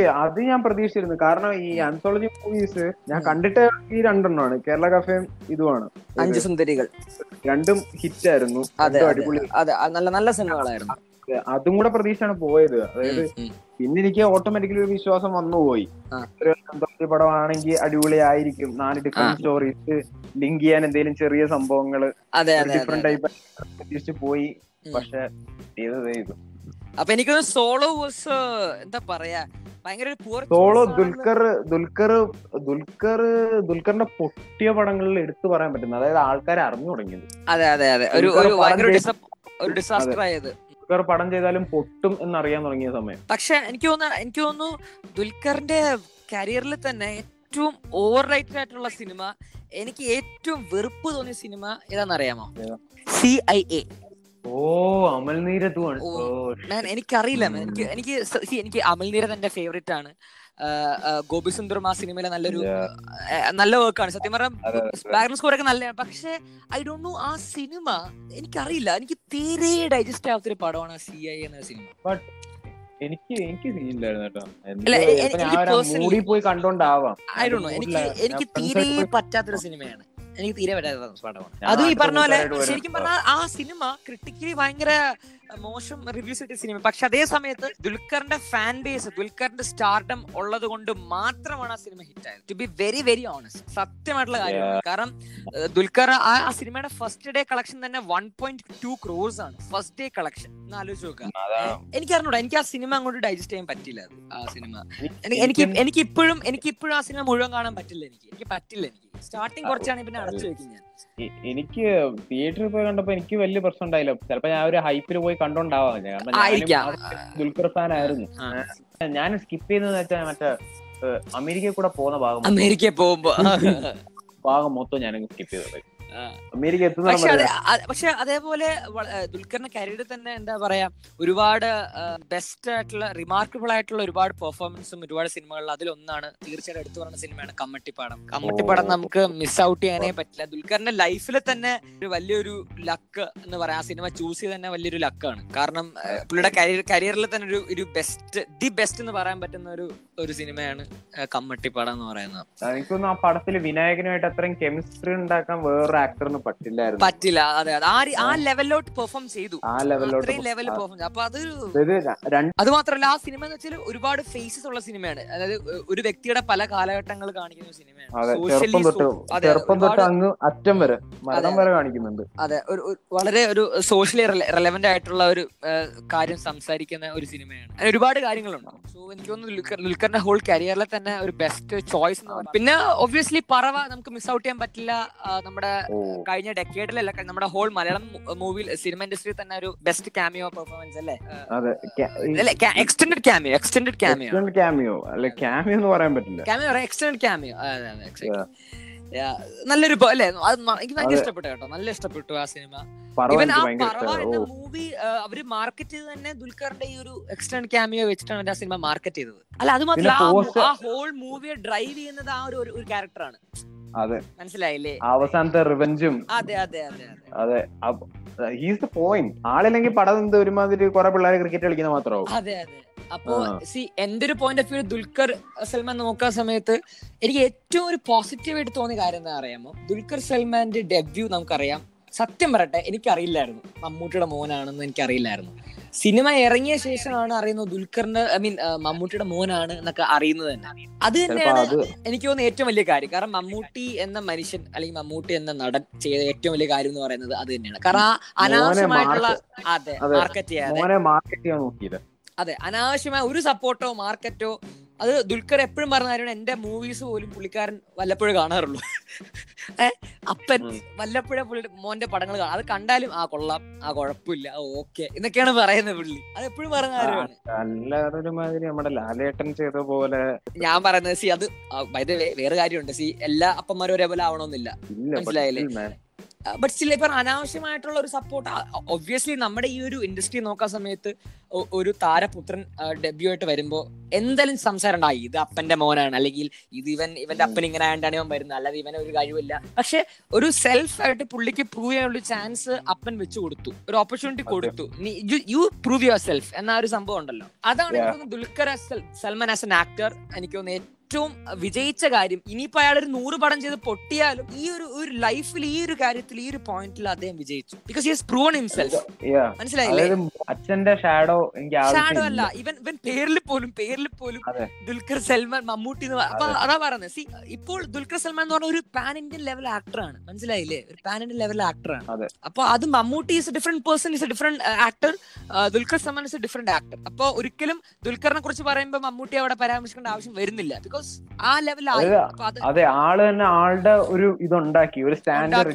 A: അത് ഞാൻ പ്രതീക്ഷിച്ചിരുന്നു. കാരണം ഈ ആന്തോളജി മൂവീസ് ഞാൻ കണ്ടിട്ട് ഈ രണ്ടെണ്ണമാണ്. കേരള കഫേയും ഇതുമാണ്.
B: അഞ്ച് സുന്ദരികൾ.
A: രണ്ടും ഹിറ്റ് ആയിരുന്നു.
B: അതെ
A: അടിപൊളി.
B: അതെ. നല്ല നല്ല സിനിമകളായിരുന്നു.
A: അതും കൂടെ പ്രതീക്ഷയാണ് പോയത്. അതായത്. പിന്നെ എനിക്ക് ഓട്ടോമാറ്റിക്കലി ഒരു വിശ്വാസം വന്നുപോയി. ഒരു അന്തോളജി പടമാണെങ്കിൽ അടിപൊളിയായിരിക്കും. നാല് ഡിഫറെന്റ് സ്റ്റോറീസ് ലിങ്ക് ചെയ്യാൻ എന്തെങ്കിലും ചെറിയ
B: അതെ
A: ഡിഫറെന്റ് ടൈപ്പ് പ്രതീക്ഷിച്ച് പോയി. പക്ഷെ ചെയ്തത് ചെയ്തു
B: അപ്പൊ എനിക്ക് സോളോ വാസ് എന്താ പറയാ? ഭയങ്കര
A: സോളോ ദുൽഖർ ദുൽഖർ ദുൽഖർ ദുൽഖറിന്റെ പൊട്ടിയ പടങ്ങളിൽ എടുത്തു പറയാൻ പറ്റുന്ന അതായത് ആൾക്കാരെ അറിഞ്ഞു തുടങ്ങിയത്.
B: അതെ അതെ അതെ. ഒരു ഒരു ഭയങ്കര ഒരു ഡിസാസ്റ്റർ ആയത്.
A: ദുൽഖർ പടം ചെയ്താലും പൊട്ടും എന്നറിയാൻ തുടങ്ങിയ സമയം.
B: പക്ഷെ എനിക്ക് തോന്നുന്നു എനിക്ക് തോന്നുന്നു ദുൽഖറിന്റെ കരിയറിൽ തന്നെ ഏറ്റവും ഓവർ റൈറ്റഡ് ആയിട്ടുള്ള സിനിമ എനിക്ക് ഏറ്റവും വെറുപ്പ് തോന്നിയ സിനിമ ഏതാണെന്നറിയാമോ?
A: ഏതാ?
B: സി ഐ എ
A: ഓ അമൽ
B: നീര എനിക്കറിയില്ല എനിക്ക് എനിക്ക് എനിക്ക് അമൽ നീര എന്റെ ഫേവറേറ്റ് ആണ്. ഗോപി സുന്ദറും ആ സിനിമയിലെ നല്ലൊരു നല്ല വർക്കാണ് സത്യം പറഞ്ഞാൽ ബാക്ക്ഗ്രൗണ്ട് സ്കോർ ഒക്കെ നല്ലതാണ്. പക്ഷെ ഐ ഡോണ്ട് നോ ആ സിനിമ എനിക്കറിയില്ല. എനിക്ക് തീരെ ഡൈജസ്റ്റ് ആവാത്തൊരു പടമാണ് സി ഐ എന്ന സിനിമ.
A: എനിക്ക് എനിക്ക് സീനില്ലായിരുന്നു കേട്ടോ. പോയി കണ്ടോണ്ടാവാം.
B: ഐ എനിക്ക് എനിക്ക് തീരെ പറ്റാത്തൊരു സിനിമയാണ്. എനിക്ക് തീരെ പറ്റാത്ത പടമാണ്. അതും ഈ പറഞ്ഞ പോലെ ശരിക്കും പറഞ്ഞാൽ ആ സിനിമ ക്രിട്ടിക്കലി ഭയങ്കര മോശം റിവ്യൂസ് കിട്ടിയ സിനിമ. പക്ഷെ അതേ സമയത്ത് ദുൽഖറിന്റെ ഫാൻ ബേസ് ദുൽഖറിന്റെ സ്റ്റാർഡം ഉള്ളത് കൊണ്ട് മാത്രമാണ് ആ സിനിമ ഹിറ്റ് ആയത്. To be very very honest സത്യമായിട്ടുള്ള കാര്യമാണ്. കാരണം ദുൽഖർ ആ സിനിമയുടെ ഫസ്റ്റ് ഡേ കളക്ഷൻ തന്നെ വൺ പോയിന്റ് ടു ക്രോസ് ആണ്. ഫസ്റ്റ് ഡേ കളക്ഷൻ എന്ന് ആലോചിച്ച് നോക്കുക. എനിക്ക് അറിഞ്ഞൂടാ എനിക്ക് ആ സിനിമ അങ്ങോട്ട് ഡൈജസ്റ്റ് ചെയ്യാൻ പറ്റില്ല ആ സിനിമ. എനിക്ക്
A: എനിക്ക്
B: ഇപ്പോഴും എനിക്ക് ഇപ്പോഴും ആ സിനിമ മുഴുവൻ കാണാൻ പറ്റില്ല എനിക്ക്. എനിക്ക് പറ്റില്ല എനിക്ക്. സ്റ്റാർട്ടിങ് കുറച്ചാണ് പിന്നെ അടച്ചു വെക്കും ഞാൻ.
A: എനിക്ക് തിയേറ്ററിൽ പോയി കണ്ടപ്പോ എനിക്ക് വലിയ പ്രശ്നം ഉണ്ടായില്ല. ചിലപ്പോ ഞാൻ ഒരു ഹൈപ്പിൽ പോയി കണ്ടോണ്ടാവാം. കാരണം ദുൽഖർ ഫാൻ ആയിരുന്നു. ഞാൻ സ്കിപ്പ് ചെയ്തെന്ന് വെച്ചാൽ മറ്റേ അമേരിക്കയിൽ കൂടെ പോകുന്ന ഭാഗം
B: അമേരിക്കയിൽ പോകുമ്പോ.
A: ഭാഗം മൊത്തം ഞാൻ സ്കിപ്പ് ചെയ്തത്. അമേരിക്ക എത്തുന്ന
B: പക്ഷെ അതെ അതേപോലെ ദുൽഖറിന്റെ കരിയറിൽ തന്നെ എന്താ പറയാ ഒരുപാട് ബെസ്റ്റ് ആയിട്ടുള്ള റിമാർക്കബിൾ ആയിട്ടുള്ള ഒരുപാട് പെർഫോമൻസും ഒരുപാട് സിനിമകളിൽ അതിലൊന്നാണ് തീർച്ചയായിട്ടും എടുത്തു പറയുന്ന സിനിമയാണ് കമ്മട്ടിപ്പാടം കമ്മട്ടിപ്പാടം നമുക്ക് മിസ് ഔട്ട് ചെയ്യാനേ പറ്റില്ല. ദുൽഖറിന്റെ ലൈഫിൽ തന്നെ ഒരു വലിയൊരു ലക്ക് എന്ന് പറയാം. ആ സിനിമ ചൂസ് ചെയ്ത് തന്നെ വലിയൊരു ലക്കാണ് കാരണം പുള്ളിയുടെ കരിയർ കരിയറിൽ തന്നെ ഒരു ഒരു ബെസ്റ്റ് ദി ബെസ്റ്റ് എന്ന് പറയാൻ പറ്റുന്ന ഒരു ഒരു സിനിമയാണ് കമ്മട്ടിപ്പാടം എന്ന് പറയുന്നത്.
A: എനിക്കൊന്നും ആ പടത്തിൽ വിനായകനുമായിട്ട് അത്രയും കെമിസ്ട്രി ഉണ്ടാക്കാൻ വേറൊരു ആക്ടറിന് പറ്റില്ലായിരുന്നു.
B: പറ്റില്ല. അതെ അതെ ആ ലെവലിലോട്ട് പെർഫോം ചെയ്തു.
A: ആ ലെവലിലോട്ട്
B: ലെവലിൽ പെർഫോം അപ്പൊ അതൊരു അത് മാത്രമല്ല ആ സിനിമ എന്ന് വെച്ചാൽ ഒരുപാട് ഫേസസ് ഉള്ള സിനിമയാണ് അതായത് ഒരു വ്യക്തിയുടെ പല കാലഘട്ടങ്ങൾ കാണിക്കുന്ന സിനിമയാണ്
A: ചെറുപ്പം തൊട്ട് അങ്ങ് അറ്റം വരെ മരണം വരെ കാണിക്കുന്നുണ്ട്.
B: അതെ ഒരു വളരെ ഒരു സോഷ്യലി റെലവെന്റ് ആയിട്ടുള്ള ഒരു കാര്യം സംസാരിക്കുന്ന ഒരു സിനിമയാണ് അങ്ങനെ ഒരുപാട് കാര്യങ്ങളുണ്ട്. സോ എനിക്ക് തോന്നുന്നു ദുൽഖറിന്റെ ഹോൾ കരിയറിലെ തന്നെ ഒരു ബെസ്റ്റ് ചോയ്സ് പിന്നെ ഒബ്വിയസ്ലി പറവ നമുക്ക് മിസ് ഔട്ട് ചെയ്യാൻ പറ്റില്ല. നമ്മുടെ കഴിഞ്ഞ ഡെക്കേഡിലല്ല നമ്മുടെ ഹോൾ മലയാളം മൂവി സിനിമ ഇൻഡസ്ട്രി തന്നെ ഒരു ബെസ്റ്റ് ക്യാമിയോ പെർഫോമൻസ് അല്ലേ? Extended cameo extend cameo
A: cameo അല്ലെ ക്യാമിയോ എന്ന് പറയാൻ പറ്റില്ല.
B: Cameo extend cameo. നല്ലൊരു അല്ലേ അത് എനിക്ക് ഭയങ്കര ഇഷ്ടപ്പെട്ടു കേട്ടോ നല്ല ഇഷ്ടപ്പെട്ടു ആ സിനിമ
A: പറവ
B: ഇവൻ ആ പറവ എന്ന മൂവി അവർ മാർക്കറ്റ് ചെയ്ത് തന്നെ ദുൽഖറിന്റെ ഈ ഒരു എക്സ്റ്റേൺ ക്യാമിയോ വെച്ചിട്ടാണ് ആ സിനിമ മാർക്കറ്റ് ചെയ്തത്. അല്ല അത് മാത്രമല്ല ആ ഹോൾ മൂവിയെ ഡ്രൈവ് ചെയ്യുന്നത് ആ ഒരു ഒരു- ഒരു ക്യാരക്ടറാണ്
A: അതെ.
B: മനസ്സിലായില്ലേ?
A: അവസാനത്തെ റിവഞ്ചും.
B: അതെ അതെ അതെ അതെ.
A: ഹീസ് ദ പോയിന്റ് ആളില്ലെങ്കിൽ പടം എന്ത് ഒരുമാതിരി കുറെ പിള്ളേരെ ക്രിക്കറ്റ് കളിക്കുന്ന മാത്രമാവും.
B: അതെ അതെ. അപ്പോ. സി എന്റെ ഒരു point of view Dulquer Salmaan നോക്കുന്ന സമയത്ത് എനിക്ക് ഏറ്റവും ഒരു പോസിറ്റീവ് ആയിട്ട് തോന്നിയ കാര്യം എന്താ അറിയാമോ? ദുൽഖർ സൽമാന്റെ ഡെബ്യൂ നമുക്കറിയാം. സത്യം പറയട്ടെ എനിക്കറിയില്ലായിരുന്നു. മമ്മൂട്ടിയുടെ മോനാണെന്ന് എനിക്കറിയില്ലായിരുന്നു. സിനിമ ഇറങ്ങിയ ശേഷമാണ് അറിയുന്നത് ദുൽഖറിന്റെ ഐ മീൻ മമ്മൂട്ടിയുടെ മോനാണ് എന്നൊക്കെ അറിയുന്നത് തന്നെ. അത് തന്നെയാണ് എനിക്ക് തോന്നുന്ന ഏറ്റവും വലിയ കാര്യം. കാരണം മമ്മൂട്ടി എന്ന മനുഷ്യൻ അല്ലെങ്കിൽ മമ്മൂട്ടി എന്ന നടൻ ചെയ്ത ഏറ്റവും വലിയ കാര്യം എന്ന് പറയുന്നത് അത് തന്നെയാണ്. കാരണം ആ അനാവശ്യമായിട്ടുള്ള അതെ. മാർക്കറ്റ് ചെയ്യാതെ. അതെ അനാവശ്യമായ ഒരു സപ്പോർട്ടോ മാർക്കറ്റോ അത് ദുൽഖർ എപ്പോഴും പറഞ്ഞ കാര്യമാണ് എന്റെ മൂവീസ് പോലും പുള്ളിക്കാരൻ വല്ലപ്പോഴും കാണാറുള്ളൂ. അപ്പൻ വല്ലപ്പോഴും പുള്ളിയുടെ മോന്റെ പടങ്ങൾ കാണാം. അത് കണ്ടാലും ആ കൊള്ളാം. ആ കുഴപ്പമില്ല ഓക്കെ. എന്നൊക്കെയാണ് പറയുന്നത് പുള്ളി. അത് എപ്പോഴും കാര്യമാണ്.
A: ഒരുമാതിരി നമ്മുടെ ലാലേട്ടൻ ചെയ്ത പോലെ
B: ഞാൻ പറയുന്നത് സി അത് വേറെ കാര്യമുണ്ട്. സി എല്ലാ അപ്പന്മാരും ഒരേപോലെ ആവണമെന്നില്ല. മനസ്സിലായില്ലേ?
A: But still, man.
B: But still ഇപ്പൊ അനാവശ്യമായിട്ടുള്ള ഒരു സപ്പോർട്ട് ഒബ്വിയസ്ലി നമ്മുടെ ഈ ഒരു ഇൻഡസ്ട്രി നോക്കാൻ സമയത്ത് ഒരു താരപുത്രൻ ഡെബ്യൂ ആയിട്ട് വരുമ്പോ എന്തായാലും സംസാരം ഉണ്ടായി ഇത് അപ്പന്റെ മോനാണ്. അല്ലെങ്കിൽ ഇത് ഇവൻ ഇവന്റെ അപ്പൻ ഇങ്ങനെ ആയതാണ് ഇവൻ വരുന്നത്. അല്ലാതെ ഇവനെ ഒരു കഴിവില്ല. പക്ഷെ ഒരു സെൽഫ് ആയിട്ട് പുള്ളിക്ക് പ്രൂവ് ചെയ്യാനുള്ള ചാൻസ് അപ്പൻ വെച്ച് കൊടുത്തു. ഒരു ഓപ്പർച്യൂണിറ്റി കൊടുത്തു. യു പ്രൂവ് യുവർ സെൽഫ് എന്ന ഒരു സംഭവം ഉണ്ടല്ലോ. അതാണ് എനിക്ക് Dulquer Salmaan as an actor എനിക്ക് തോന്നുന്നു ഏറ്റവും വിജയിച്ച കാര്യം ഇനിയിപ്പോ അയാൾ ഒരു നൂറ് പടം ചെയ്ത് പൊട്ടിയാലും ഈ ഒരു ഒരു ലൈഫിൽ ഈ ഒരു കാര്യത്തിൽ ഈ ഒരു പോയിന്റിൽ അദ്ദേഹം വിജയിച്ചു. ബിക്കോസ് ഹിസ് പ്രൂവൺ ഹിംസെൽഫ് മനസ്സിലായില്ലേ?
A: അച്ഛന്റെ ഷാഡോ
B: ഷാഡോ അല്ല. ഇവൻ ഇവൻ പേരിൽ പോലും പേരിൽ പോലും ദുൽഖർ സൽമാൻ മമ്മൂട്ടി എന്ന് അപ്പൊ
A: അതെ.
B: പറയുന്നത്. സി ഇപ്പോൾ ദുൽഖർ സൽമാൻ എന്ന് പറഞ്ഞ ഒരു പാൻ ഇന്ത്യൻ ലെവൽ ആക്ടറാണ് മനസ്സിലായില്ലേ? ഒരു പാൻ ഇന്ത്യൻ ലെവൽ ആക്ടറാണ്
A: ആണ്.
B: അപ്പൊ അത് Mammootty is different person is a different actor Dulquer Salmaan is a different actor അപ്പൊ ഒരിക്കലും ദുൽഖറിനെ കുറിച്ച് പറയുമ്പോൾ മമ്മൂട്ടി അവിടെ പരാമർശിക്കേണ്ട ആവശ്യം വരുന്നില്ല. ബിക്കോസ് ആ ലെവലായി
A: അതെ. ആൾ തന്നെ ആളുടെ ഒരു ഇതുണ്ടാക്കി ഒരു സ്റ്റാൻഡേർഡ്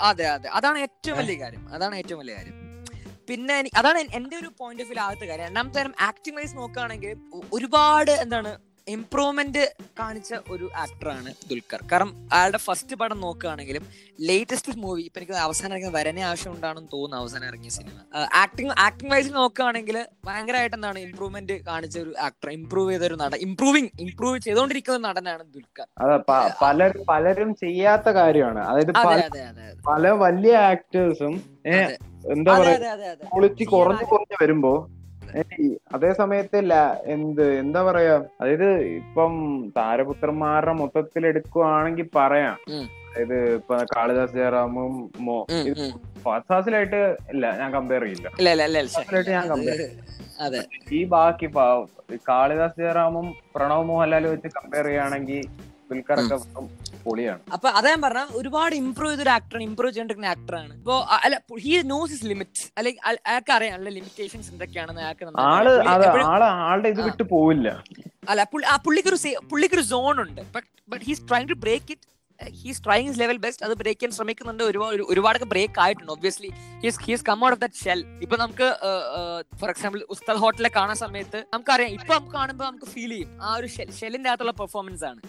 B: അതെ അതെ. അതാണ് ഏറ്റവും വലിയ കാര്യം. അതാണ് ഏറ്റവും വലിയ കാര്യം. പിന്നെ അതാണ് എന്റെ ഒരു പോയിന്റ് ഓഫ് വ്യൂ ആദ്യത്തെ കാര്യം. രണ്ടാമത്തെ കാര്യം ആക്ടിംഗ് വൈസ് നോക്കുകയാണെങ്കിൽ ഒരുപാട് എന്താണ് ഇംപ്രൂവ്മെന്റ് കാണിച്ച ഒരു ആക്ടറാണ് ദുൽഖർ. കാരണം അയാളുടെ ഫസ്റ്റ് പടം നോക്കുകയാണെങ്കിലും ലേറ്റസ്റ്റ് മൂവി ഇപ്പൊ എനിക്ക് അവസാനം ഇറങ്ങിയ വരനെ ആവശ്യം ഉണ്ടാണെന്ന് തോന്നുന്നു അവസാനം ഇറങ്ങിയ സിനിമ ആക്ടിങ് ആക്ടിംഗ് വൈസിൽ നോക്കുകയാണെങ്കിൽ ഭയങ്കരമായിട്ട് എന്താണ് ഇംപ്രൂവ്മെന്റ് കാണിച്ച ഒരു ആക്ടർ ഇംപ്രൂവ് ചെയ്ത ഒരു നടൻ ഇംപ്രൂവിങ് ഇംപ്രൂവ് ചെയ്തുകൊണ്ടിരിക്കുന്ന ഒരു നടനാണ് ദുൽഖർ.
A: പലരും പലരും ചെയ്യാത്ത കാര്യമാണ്. അതായത്
B: അതെ
A: പല- വലിയ ആക്ടേഴ്സും എന്താ പറയാ ക്വാളിറ്റി കുറഞ്ഞു കുറഞ്ഞു വരുമ്പോ അതേ സമയത്ത് എന്ത് എന്താ പറയാ അതായത് ഇപ്പം താരപുത്രന്മാരുടെ മൊത്തത്തിൽ എടുക്കുവാണെങ്കിൽ പറയാം. അതായത് ഇപ്പൊ കാളിദാസ് ജയറാമും മോ. ഫാസിലായിട്ട് ഇല്ല ഞാൻ കമ്പയർ ചെയ്യില്ല. ഞാൻ കമ്പയർ
B: അതെ.
A: ഈ ബാക്കി കാളിദാസ് ജയറാമും പ്രണവ് മോഹൻലാലും വെച്ച് കമ്പയർ ചെയ്യുകയാണെങ്കിൽ ദുൽഖറൊക്കെ പൊളിയാണ്.
B: അപ്പൊ അതാ ഞാൻ പറഞ്ഞ ഒരുപാട് ഇംപ്രൂവ് ചെയ്തൊരു ആക്ടറാണ് ഇംപ്രൂവ് ചെയ്തിരിക്കുന്ന ആക്ടറാണ് ഇപ്പൊ അല്ല ഹി നോസ് ഹിസ് ലിമിറ്റ്സ് അല്ലെങ്കിൽ അയാൾ- അയാൾക്ക് അറിയാം അല്ലെ ലിമിറ്റേഷൻസ് എന്തൊക്കെയാണെന്ന് അയാൾക്ക് ആൾ
A: ആൾ ആളുടെ ഇത് വിട്ടു പോവില്ല.
B: അല്ല ആ പുള്ളിക്കൊരു പുള്ളിക്കൊരു സോൺ ഉണ്ട്. But but he's trying to break it he's trying his level best അത് ബ്രേക്ക് ചെയ്യാൻ ശ്രമിക്കുന്നുണ്ട്. ഒരുപാട് ഒരുപാടൊക്കെ ബ്രേക്ക് ആയിട്ടുണ്ട് obviously he's he's come out of that shell ഇപ്പൊ നമുക്ക് ഫോർ എക്സാമ്പിൾ ഉസ്താദ് ഹോട്ടലിൽ കാണാൻ സമയത്ത് നമുക്കറിയാം ഇപ്പൊ നമുക്ക് കാണുമ്പോൾ നമുക്ക് ഫീൽ ചെയ്യും. ആ ഒരു ഷെല്ലിന്റെ അകത്തുള്ള പെർഫോമൻസ് ആണ്.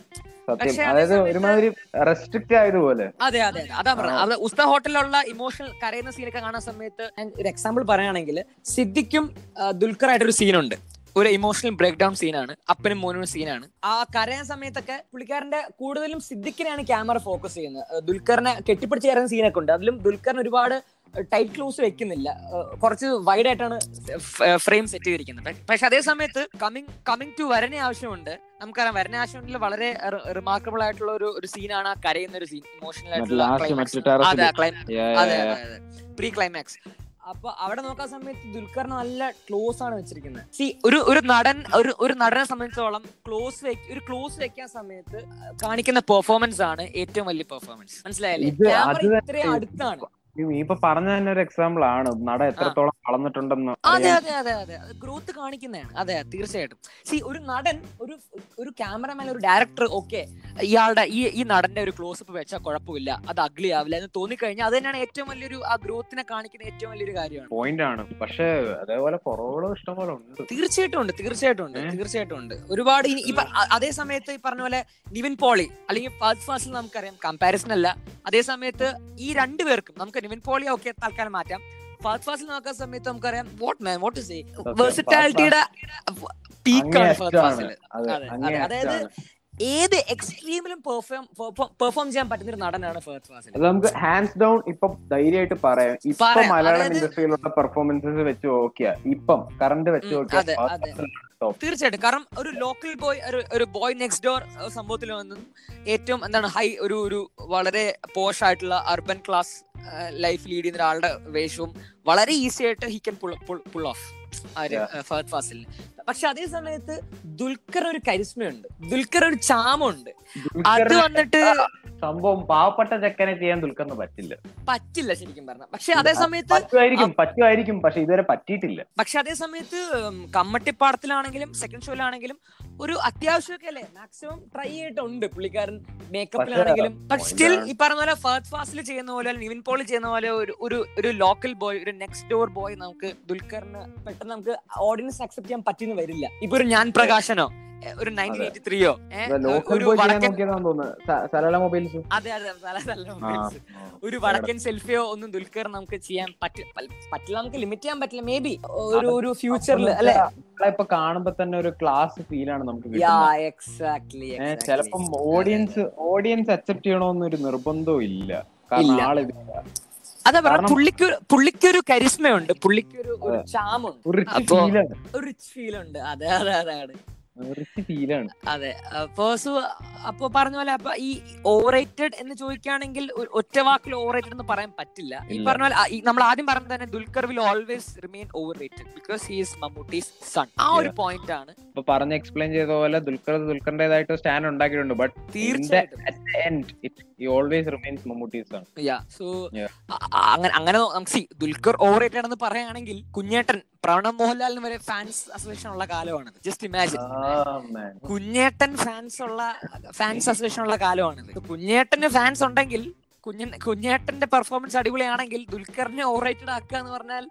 A: സത്യം. അതായത് ഒരുമാതിരി റെസ്ട്രിക്റ്റ് ആയതുപോലെ.
B: അതെ അതെ അതെ. പറഞ്ഞത്. ഉസ്ത ഹോട്ടലിലുള്ള ഇമോഷണൽ കരയുന്ന സീനൊക്കെ കാണുന്ന സമയത്ത് ഒരു എക്സാമ്പിൾ പറയുകയാണെങ്കിൽ സിദ്ദിഖും ആ, ദുൽഖറായിട്ടൊരു സീനുണ്ട് ഒരു ഇമോഷണൽ ബ്രേക്ക് ഡൗൺ സീനാണ് അപ്പനും മോനും സീനാണ് ആ കരയാൻ സമയത്തൊക്കെ പുള്ളിക്കാരന്റെ കൂടുതലും സിദ്ദിഖിനെയാണ് ക്യാമറ ഫോക്കസ് ചെയ്യുന്നത്. ദുൽഖറിനെ കെട്ടിപ്പിടിച്ച് കയറുന്ന സീനൊക്കെ ഉണ്ട്. അതിലും ദുൽഖറിന് ഒരുപാട് ടൈറ്റ് ക്ലോസ് വെക്കുന്നില്ല. കുറച്ച് വൈഡ് ആയിട്ടാണ് ഫ്രെയിം സെറ്റ് ചെയ്തിരിക്കുന്നത്. പക്ഷെ അതേ സമയത്ത് കമ്മിങ് കമ്മിങ് ടു വരനെ ആവശ്യമുണ്ട്. നമുക്കറിയാം വരനെ ആവശ്യമുണ്ടെങ്കിൽ വളരെ റിമാർക്കബിൾ ആയിട്ടുള്ള ഒരു ഒരു സീനാണ് ആ കരയുന്ന ഒരു സീൻ ഇമോഷണൽ ആയിട്ടുള്ള അതെ പ്രീ ക്ലൈമാക്സ് അപ്പൊ അവിടെ നോക്കാൻ സമയത്ത് ദുൽഖർ നല്ല ക്ലോസ് ആണ് വെച്ചിരിക്കുന്നത്. സി ഒരു ഒരു നടൻ ഒരു ഒരു നടനെ സംബന്ധിച്ചോളം ക്ലോസ് ഒരു ക്ലോസ് വെക്കാൻ സമയത്ത് കാണിക്കുന്ന പെർഫോമൻസ് ആണ് ഏറ്റവും വലിയ പെർഫോമൻസ് മനസ്സിലായല്ലേ? ക്യാമറ ഇത്രയും അടുത്താണ്.
A: ഇപ്പൊ പറഞ്ഞ തന്നെ ഒരു എക്സാമ്പിൾ ആണ്. നട എത്രത്തോളം വളർന്നിട്ടുണ്ടെന്ന്
B: അതെ അതെ അതെ അതെ. ഗ്രോത്ത് കാണിക്കുന്നതാണ്. അതെ തീർച്ചയായിട്ടും. സി ഒരു നടൻ ഒരു ഒരു ക്യാമറമാൻ ഒരു ഡയറക്ടർ ഓക്കെ ഇയാളുടെ ഈ ഈ നടന്റെ ഒരു ക്ലോസ് അപ്പ് വെച്ചാൽ കുഴപ്പമില്ല. അത് അഗ്ലി ആവില്ല എന്ന് തോന്നിക്കഴിഞ്ഞാൽ അത് തന്നെയാണ് ഏറ്റവും വലിയൊരു ആ ഗ്രോത്തിനെ കാണിക്കുന്ന ഏറ്റവും വലിയൊരു കാര്യമാണ്.
A: പോയിന്റ് ആണ്. പക്ഷെ അതേപോലെ കുറവുകളും ഇഷ്ടംപോലെ ഉണ്ട്.
B: തീർച്ചയായിട്ടും ഉണ്ട് തീർച്ചയായിട്ടും ഉണ്ട് തീർച്ചയായിട്ടും ഉണ്ട്. ഒരുപാട് ഇനി ഇപ്പൊ അതേ സമയത്ത് ഈ പറഞ്ഞ പോലെ നിവിൻ പോളി അല്ലെങ്കിൽ ഫാസ്റ്റ് ഫാസിൽ നമുക്കറിയാം കമ്പാരിസൺ അല്ല. അതേ സമയത്ത് ഈ രണ്ടുപേർക്കും നമുക്ക് നിവിൻ പോളി ഒക്കെ തൽക്കാലം മാറ്റാം. ഫാസ്റ്റ് ഫാസിൽ നോക്കുന്ന സമയത്ത് നമുക്കറിയാം വോട്ട് മാൻ വോട്ട് സേ വെർസിറ്റാലിറ്റിയുടെ പീക്കാണ് ഫാസ്റ്റ് ഫാസിൽ അതായത്. ഏത് എക്സ്ട്രീമിലും പെർഫോം പെർഫോം ചെയ്യാൻ പറ്റുന്ന ഒരു നടനാണ് ഫാസ്റ്റ് ഫാസിൽ
A: അത് നമുക്ക് ഹാൻഡ്സ് ഡൗൺ ഇപ്പം ധൈര്യമായിട്ട് പറയാം. ഇപ്പൊ മലയാളം ഇൻഡസ്ട്രിയിലുള്ള പെർഫോമൻസസ് വെച്ച് നോക്കിയാ ഇപ്പം കറണ്ട് വെച്ച് നോക്കിയാ.
B: തീർച്ചയായിട്ടും. കാരണം ഒരു ലോക്കൽ ബോയ് ഒരു ഒരു ബോയ് നെക്സ്റ്റ് ഡോർ സംഭവത്തിൽ വന്നും ഏറ്റവും എന്താണ് ഹൈ ഒരു ഒരു വളരെ പോഷ് ആയിട്ടുള്ള അർബൻ ക്ലാസ് ലൈഫ് ലീഡ് ചെയ്യുന്ന ഒരാളുടെ വേഷവും വളരെ ഈസി ആയിട്ട് he can pull pull off. Fahadh Fazil പക്ഷെ അതേ സമയത്ത് ദുൽഖർ ഒരു കരിസ്മയുണ്ട്. ദുൽഖർ ഒരു ചാമുണ്ട്. അത് വന്നിട്ട്
A: സംഭവം പാവപ്പെട്ട ചെക്കനെ ചെയ്യാൻ ദുൽഖറിന് പറ്റില്ല.
B: പറ്റില്ല ശരിക്കും പറഞ്ഞ. പക്ഷെ അതേ സമയത്ത്
A: പറ്റുമായിരിക്കും പറ്റുമായിരിക്കും പക്ഷെ ഇതുവരെ പറ്റിയിട്ടില്ല.
B: പക്ഷെ അതേ സമയത്ത് കമ്മട്ടിപ്പാടത്തിലാണെങ്കിലും സെക്കൻഡ് ഷോയിലാണെങ്കിലും ഒരു അത്യാവശ്യമൊക്കെ അല്ലേ? മാക്സിമം ട്രൈ ചെയ്തിട്ടുണ്ട് പുള്ളിക്കാരൻ. മേക്കപ്പിലാണെങ്കിലും പക്ഷെ സ്റ്റിൽ ഈ പറഞ്ഞ പോലെ ഫസ്റ്റ് ഫാസ്റ്റിൽ ചെയ്യുന്ന പോലെ നിവിൻ പോൾ ചെയ്യുന്ന പോലെ ഒരു ഒരു ലോക്കൽ ബോയ് ഒരു നെക്സ്റ്റ് ഡോർ ബോയ് നമുക്ക് ദുൽഖറിന് പെട്ടെന്ന് നമുക്ക് ഓഡിയൻസ് അക്സെപ്റ്റ് ചെയ്യാൻ വരില്ല. ഇപ്പൊ ഒരു ഞാൻ പ്രകാശനോ? ഒരു നയന്റീൻ എയ്റ്റി ത്രീയോ? ഒരു വടക്കൻ
A: മൊബൈൽസ്.
B: അതെ അതെ നല്ല ഒരു വടക്കൻ സെൽഫിയോ ഒന്നും ദുൽഖർ നമുക്ക് ചെയ്യാൻ പറ്റില്ല പറ്റില്ല നമുക്ക് ലിമിറ്റ് ചെയ്യാൻ പറ്റില്ല. മേ ബി ഒരു ഒരു ഫ്യൂച്ചറിൽ അല്ലെ?
A: ഇപ്പൊ കാണുമ്പോ തന്നെ ഒരു ക്ലാസ് ഫീൽ
B: ആണ്
A: നമുക്ക്
B: എക്സാക്ട്ലി
A: ചിലപ്പം ഓഡിയൻസ് ഓഡിയൻസ് അക്സെപ്റ്റ് ചെയ്യണമെന്നൊരു നിർബന്ധവും ഇല്ല.
B: ഇല്ല.
A: കാരണം ആൾ
B: അതാ പറഞ്ഞ
A: പുള്ളിക്കൊരു
B: പുള്ളിക്ക് പുള്ളിക്കൊരു കരിസ്മയുണ്ട്. പുള്ളിക്കൊരു ഒരു ചാമുണ്ട്.
A: ഒരു റിച്ച്
B: അപ്പൊ-
A: ഫീലാണ്
B: ഒരു റിച്ച് ഫീൽ ഉണ്ട് അതെ അതെ അതാണ്.
A: റിച്ച് ഫീലാണ്
B: അതെ. അപ്പൊ സോ അപ്പൊ പറഞ്ഞ പോലെ അപ്പൊ ഈ ഓവർ റേറ്റഡ് എന്ന് ചോദിക്കുകയാണെങ്കിൽ ഒറ്റ വാക്കിൽ ഓവറേറ്റഡ് എന്ന് പറയാൻ പറ്റില്ല. ഈ. പറഞ്ഞ പോലെ നമ്മൾ ആദ്യം പറഞ്ഞത് തന്നെ Dulquer will always remain overrated because he is Mammootty's son ആ ഒരു പോയിന്റ് ആണ്.
A: ഇപ്പൊ പറഞ്ഞ് എക്സ്പ്ലെയിൻ ചെയ്ത പോലെ ദുൽഖർ ദുൽഖറിന്റേതായിട്ട് സ്റ്റാൻഡ് ഉണ്ടാക്കിയിട്ടുണ്ട്. ബട്ട്
B: തീർച്ചയായിട്ടും.
A: ഓൾവേസ് റിമെയിൻസ് മമ്മൂട്ടീസ് ആണ്
B: യാ സോ
A: Yeah.
B: അങ്ങനെ അങ്ങനെ നമുക്ക് ദുൽഖർ ഓവർ റേറ്റഡ് ആണെന്ന് പറയുകയാണെങ്കിൽ കുഞ്ഞേട്ടൻ പ്രണവ് മോഹൻലാലിന് വരെ ഫാൻസ് അസോസിയേഷൻ ഉള്ള കാലമാണ് ജസ്റ്റ് ഇമാജിൻ
A: man.
B: കുഞ്ഞേട്ടൻ ഫാൻസ് ഉള്ള ഫാൻസ് അസോസിയേഷൻ ഉള്ള കാലമാണിത് കുഞ്ഞേട്ടന് ഫാൻസ് ഉണ്ടെങ്കിൽ കുഞ്ഞ കുഞ്ഞേട്ടന്റെ പെർഫോമൻസ് അടിപൊളിയാണെങ്കിൽ ദുൽഖറിനെ ഓവർ റേറ്റഡ് ആക്കുക എന്ന് പറഞ്ഞാൽ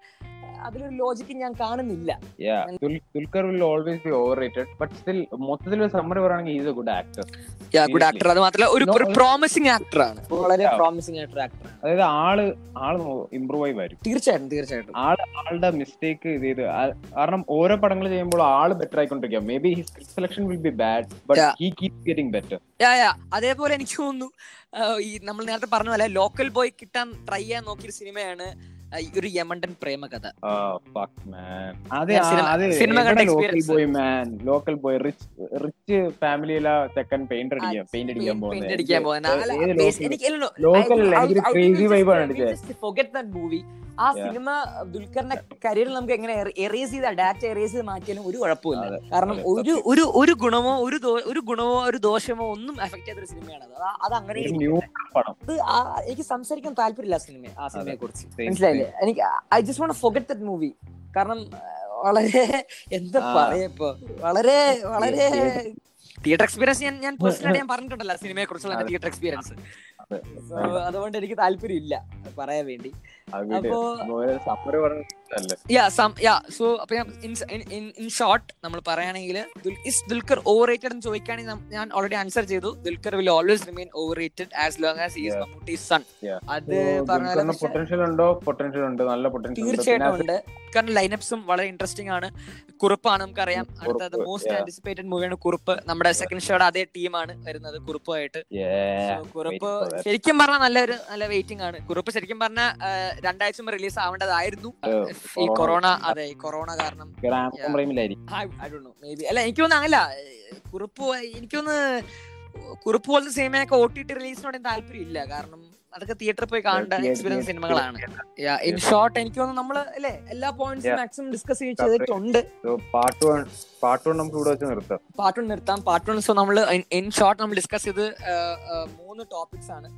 B: അതിലൊരു ലോജിക്ക് ഞാൻ കാണുന്നില്ല.
A: Dulquer will always be overrated but still മൊത്തത്തിൽ ഒരു സമ്മറി പറയുകയാണെങ്കിൽ is a good actor
B: good actor അത് മാത്രമല്ല ഒരു പ്രോമിസിംഗ് ആക്ടർ ആണ്. വളരെ പ്രോമിസിംഗ് ആയിട്ടൊരു ആക്ടർ
A: അതായത് ആൾ ആൾ ഇമ്പ്രൂവ് ആയി വരും.
B: തീർച്ചയായിട്ടും തീർച്ചയായിട്ടും.
A: ആൾ ആളുടെ മിസ്റ്റേക്ക് ഇത് ചെയ്ത് കാരണം ഓരോ പടങ്ങൾ ചെയ്യുമ്പോൾ ആൾ better ആയിക്കൊണ്ടിരിക്കുക. Maybe he script selection will be bad but
B: Yeah.
A: He keep getting better
B: yeah yeah അതേപോലെ എനിക്ക് തോന്നുന്നു ഈ നമ്മൾ നേരത്തെ പറഞ്ഞ പോലെ ലോക്കൽ ബോയ് കിട്ടാൻ ട്രൈ ചെയ്യാൻ നോക്കിയൊരു സിനിമയാണ് ഒരു യമണ്ടൻ പ്രേമകഥ. കഥ സിനിമ-
A: അതെ
B: സിനിമ കണ്ട
A: local boy man local boy rich rich ഫാമിലിയിലെ ചെക്കൻ പെയിന്റ് അടിക്കാൻ പെയിന്റ് അടിക്കാൻ
B: പെയിന്റ് അടിക്കാൻ പോകുന്നത്.
A: ലോക്കൽ ക്രേസി വൈബാണ് അടിച്ചത്
B: ആ സിനിമ ദുൽഖറിന്റെ കരിയറിൽ നമുക്ക് എങ്ങനെ എറേസ് ചെയ്ത ഡാറ്റ എറേസ് ചെയ്ത് മാറ്റിയാലും ഒരു കുഴപ്പമില്ല കാരണം ഒരു ഒരു ഒരു ഗുണമോ ഒരു ഒരു ഗുണമോ ഒരു ദോഷമോ ഒന്നും എഫക്ട് ചെയ്തൊരു സിനിമയാണ് അത് അങ്ങനെ അത് എനിക്ക് സംസാരിക്കാൻ താല്പര്യമില്ല ആ സിനിമ ആ സിനിമയെ കുറിച്ച് മനസ്സിലായില്ലേ? എനിക്ക് I just won't forget that movie കാരണം വളരെ <laughs> എന്താ
A: പറയപ്പോ
B: പറയാ വളരെ വളരെ തിയേറ്റർ എക്സ്പീരിയൻസ് ഞാൻ ഞാൻ പേഴ്സണലായിട്ട് <laughs> ഞാൻ പറഞ്ഞിട്ടുണ്ടല്ലോ സിനിമയെ കുറിച്ചുള്ള തിയേറ്റർ എക്സ്പീരിയൻസ് അതുകൊണ്ട് എനിക്ക് താല്പര്യം ഇല്ല പറയാൻ വേണ്ടി. അപ്പോ യാ സം യാ സോ അപ്പൊ ഇൻ ഷോർട്ട് നമ്മൾ പറയുകയാണെങ്കിൽ ഇസ് ദുൽഖർ ഓവർ റേറ്റഡ് എന്ന് ചോദിക്കുകയാണെങ്കിൽ ഞാൻ ഓൾറെഡി ആൻസർ ചെയ്തു. Dulquer will always remain overrated as long as is
A: Yeah.
B: Mammootty son
A: Yeah.
B: അത്
A: പൊട്ടൻഷ്യൽ ഉണ്ടോ? പൊട്ടൻഷ്യൽ ഉണ്ട്. നല്ല പൊട്ടൻഷ്യൽ
B: തീർച്ചയായിട്ടും ഉണ്ട്. കാരണം ലൈനപ്സും വളരെ ഇൻട്രസ്റ്റിംഗ് ആണ്. കുറുപ്പാണ് നമുക്കറിയാം. അടുത്തത് മോസ്റ്റ്
A: yeah.
B: ആന്റിസിപ്പേറ്റഡ് മൂവിയാണ് കുറുപ്പ്. നമ്മുടെ സെക്കൻഡ് ഷോയുടെ അതേ ടീമാണ് വരുന്നത് കുറുപ്പുമായിട്ട്. കുറുപ്പ് ശരിക്കും പറഞ്ഞാൽ നല്ലൊരു നല്ല വെയിറ്റിംഗ് ആണ്. കുറുപ്പ് ശരിക്കും പറഞ്ഞാൽ രണ്ടാഴ്ച റിലീസ് ആവേണ്ടതായിരുന്നു.
A: Oh,
B: ഈ. കൊറോണ അതെ ഈ കൊറോണ കാരണം അല്ല എനിക്കൊന്നും അങ്ങല്ല കുറുപ്പ് എനിക്കൊന്ന് കുറുപ്പ് പോലത്തെ സിനിമയൊക്കെ ഒ ടി ടി റിലീസിനോട് താല്പര്യം ഇല്ല കാരണം അതൊക്കെ തിയേറ്ററിൽ പോയി കാണേണ്ട എക്സ്പീരിയൻസ് സിനിമകളാണ്. ഇൻ ഷോർട്ട് എനിക്ക് തോന്നുന്നു നമ്മൾ അല്ലേ എല്ലാ പോയിന്റ്സും മാക്സിമം ഡിസ്കസ് ചെയ്തിട്ടുണ്ട്.
A: പാർട്ട് നമുക്ക് ഇവിടെ വെച്ച് നിർത്താം.
B: പാർട്ട് വൺ നിർത്താം. പാർട്ട് വൺ സോ നമ്മൾ ഇൻ ഷോർട്ട് നമ്മൾ ഡിസ്കസ് ചെയ്ത് മൂന്ന് ടോപ്പിക്സ് ആണ്.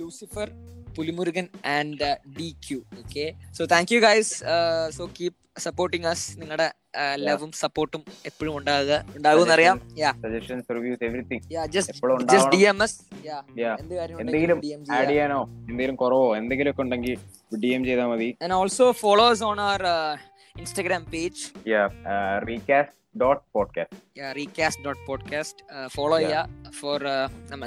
B: Lucifer Pulimurugan and D Q okay so thank you guys so keep supporting us നിങ്ങളുടെ ലവും സപ്പോർട്ടും എപ്പോഴും ഉണ്ടാകുക. ഉണ്ടാകും അറിയാം.
A: എന്തെങ്കിലും കുറവോ എന്തെങ്കിലും ഒക്കെ ഉണ്ടെങ്കിൽ ഡി എം ചെയ്താൽ മതി.
B: And also follow on on our page Instagram page.
A: Recast dot podcast
B: recast dot podcast follow. ചെയ്യുക ഫോർ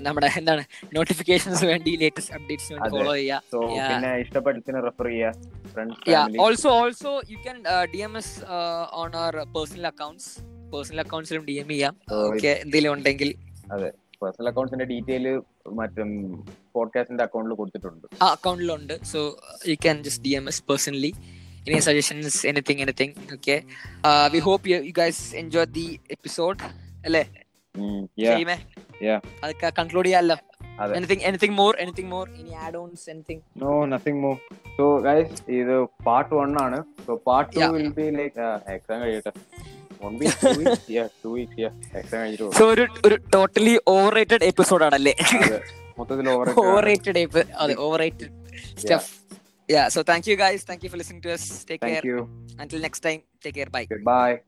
B: നമ്മുടെ എന്താണ് നോട്ടിഫിക്കേഷൻസ് വേണ്ടി ലേറ്റസ്റ്റ് അപ്ഡേറ്റ്സ് വേണ്ടി
A: അതെ.
B: ഫോളോ ചെയ്യുക.
A: പിന്നെ ഇഷ്ടപ്പെട്ടതിന് റെഫർ ചെയ്യുക also
B: also
A: you
B: also also you can on dm us accounts on our personal accounts. Personal അക്കൗണ്ട്സിലും D M ചെയ്യാം. ഓക്കെ എന്തെങ്കിലും ഉണ്ടെങ്കിൽ.
A: പേഴ്സണൽ അക്കൗണ്ട്സിന്റെ ഡീറ്റെയിൽ മറ്റും പോഡ്കാസ്റ്റിന്റെ അക്കൗണ്ടിൽ കൊടുത്തിട്ടുണ്ട്.
B: ആ അക്കൗണ്ടിലുണ്ട് so you can just D M S personally any suggestions anything anything okay we hope you guys enjoy the episode അല്ലേ ചെയ്യുമേ അതൊക്കെ കൺക്ലൂഡ് ചെയ്യാമല്ലോ anything anything more anything more ഇനി add ons anything
A: no nothing more so guys ഇത് പാർട്ട് 1 ആണ്. So part
B: 2
A: will be like exam കഴിയട്ടെ.
B: സോ <laughs> ഒരു ഒരു ടോട്ടലി ഓവർ റേറ്റഡ് എപ്പിസോഡ് ആണല്ലേ
A: മൊത്തത്തിൽ
B: overrated overrated stuff yeah so thank you guys. Thank you for listening to us. Take thank
A: care. you.
B: Until next time take care. Bye.
A: Goodbye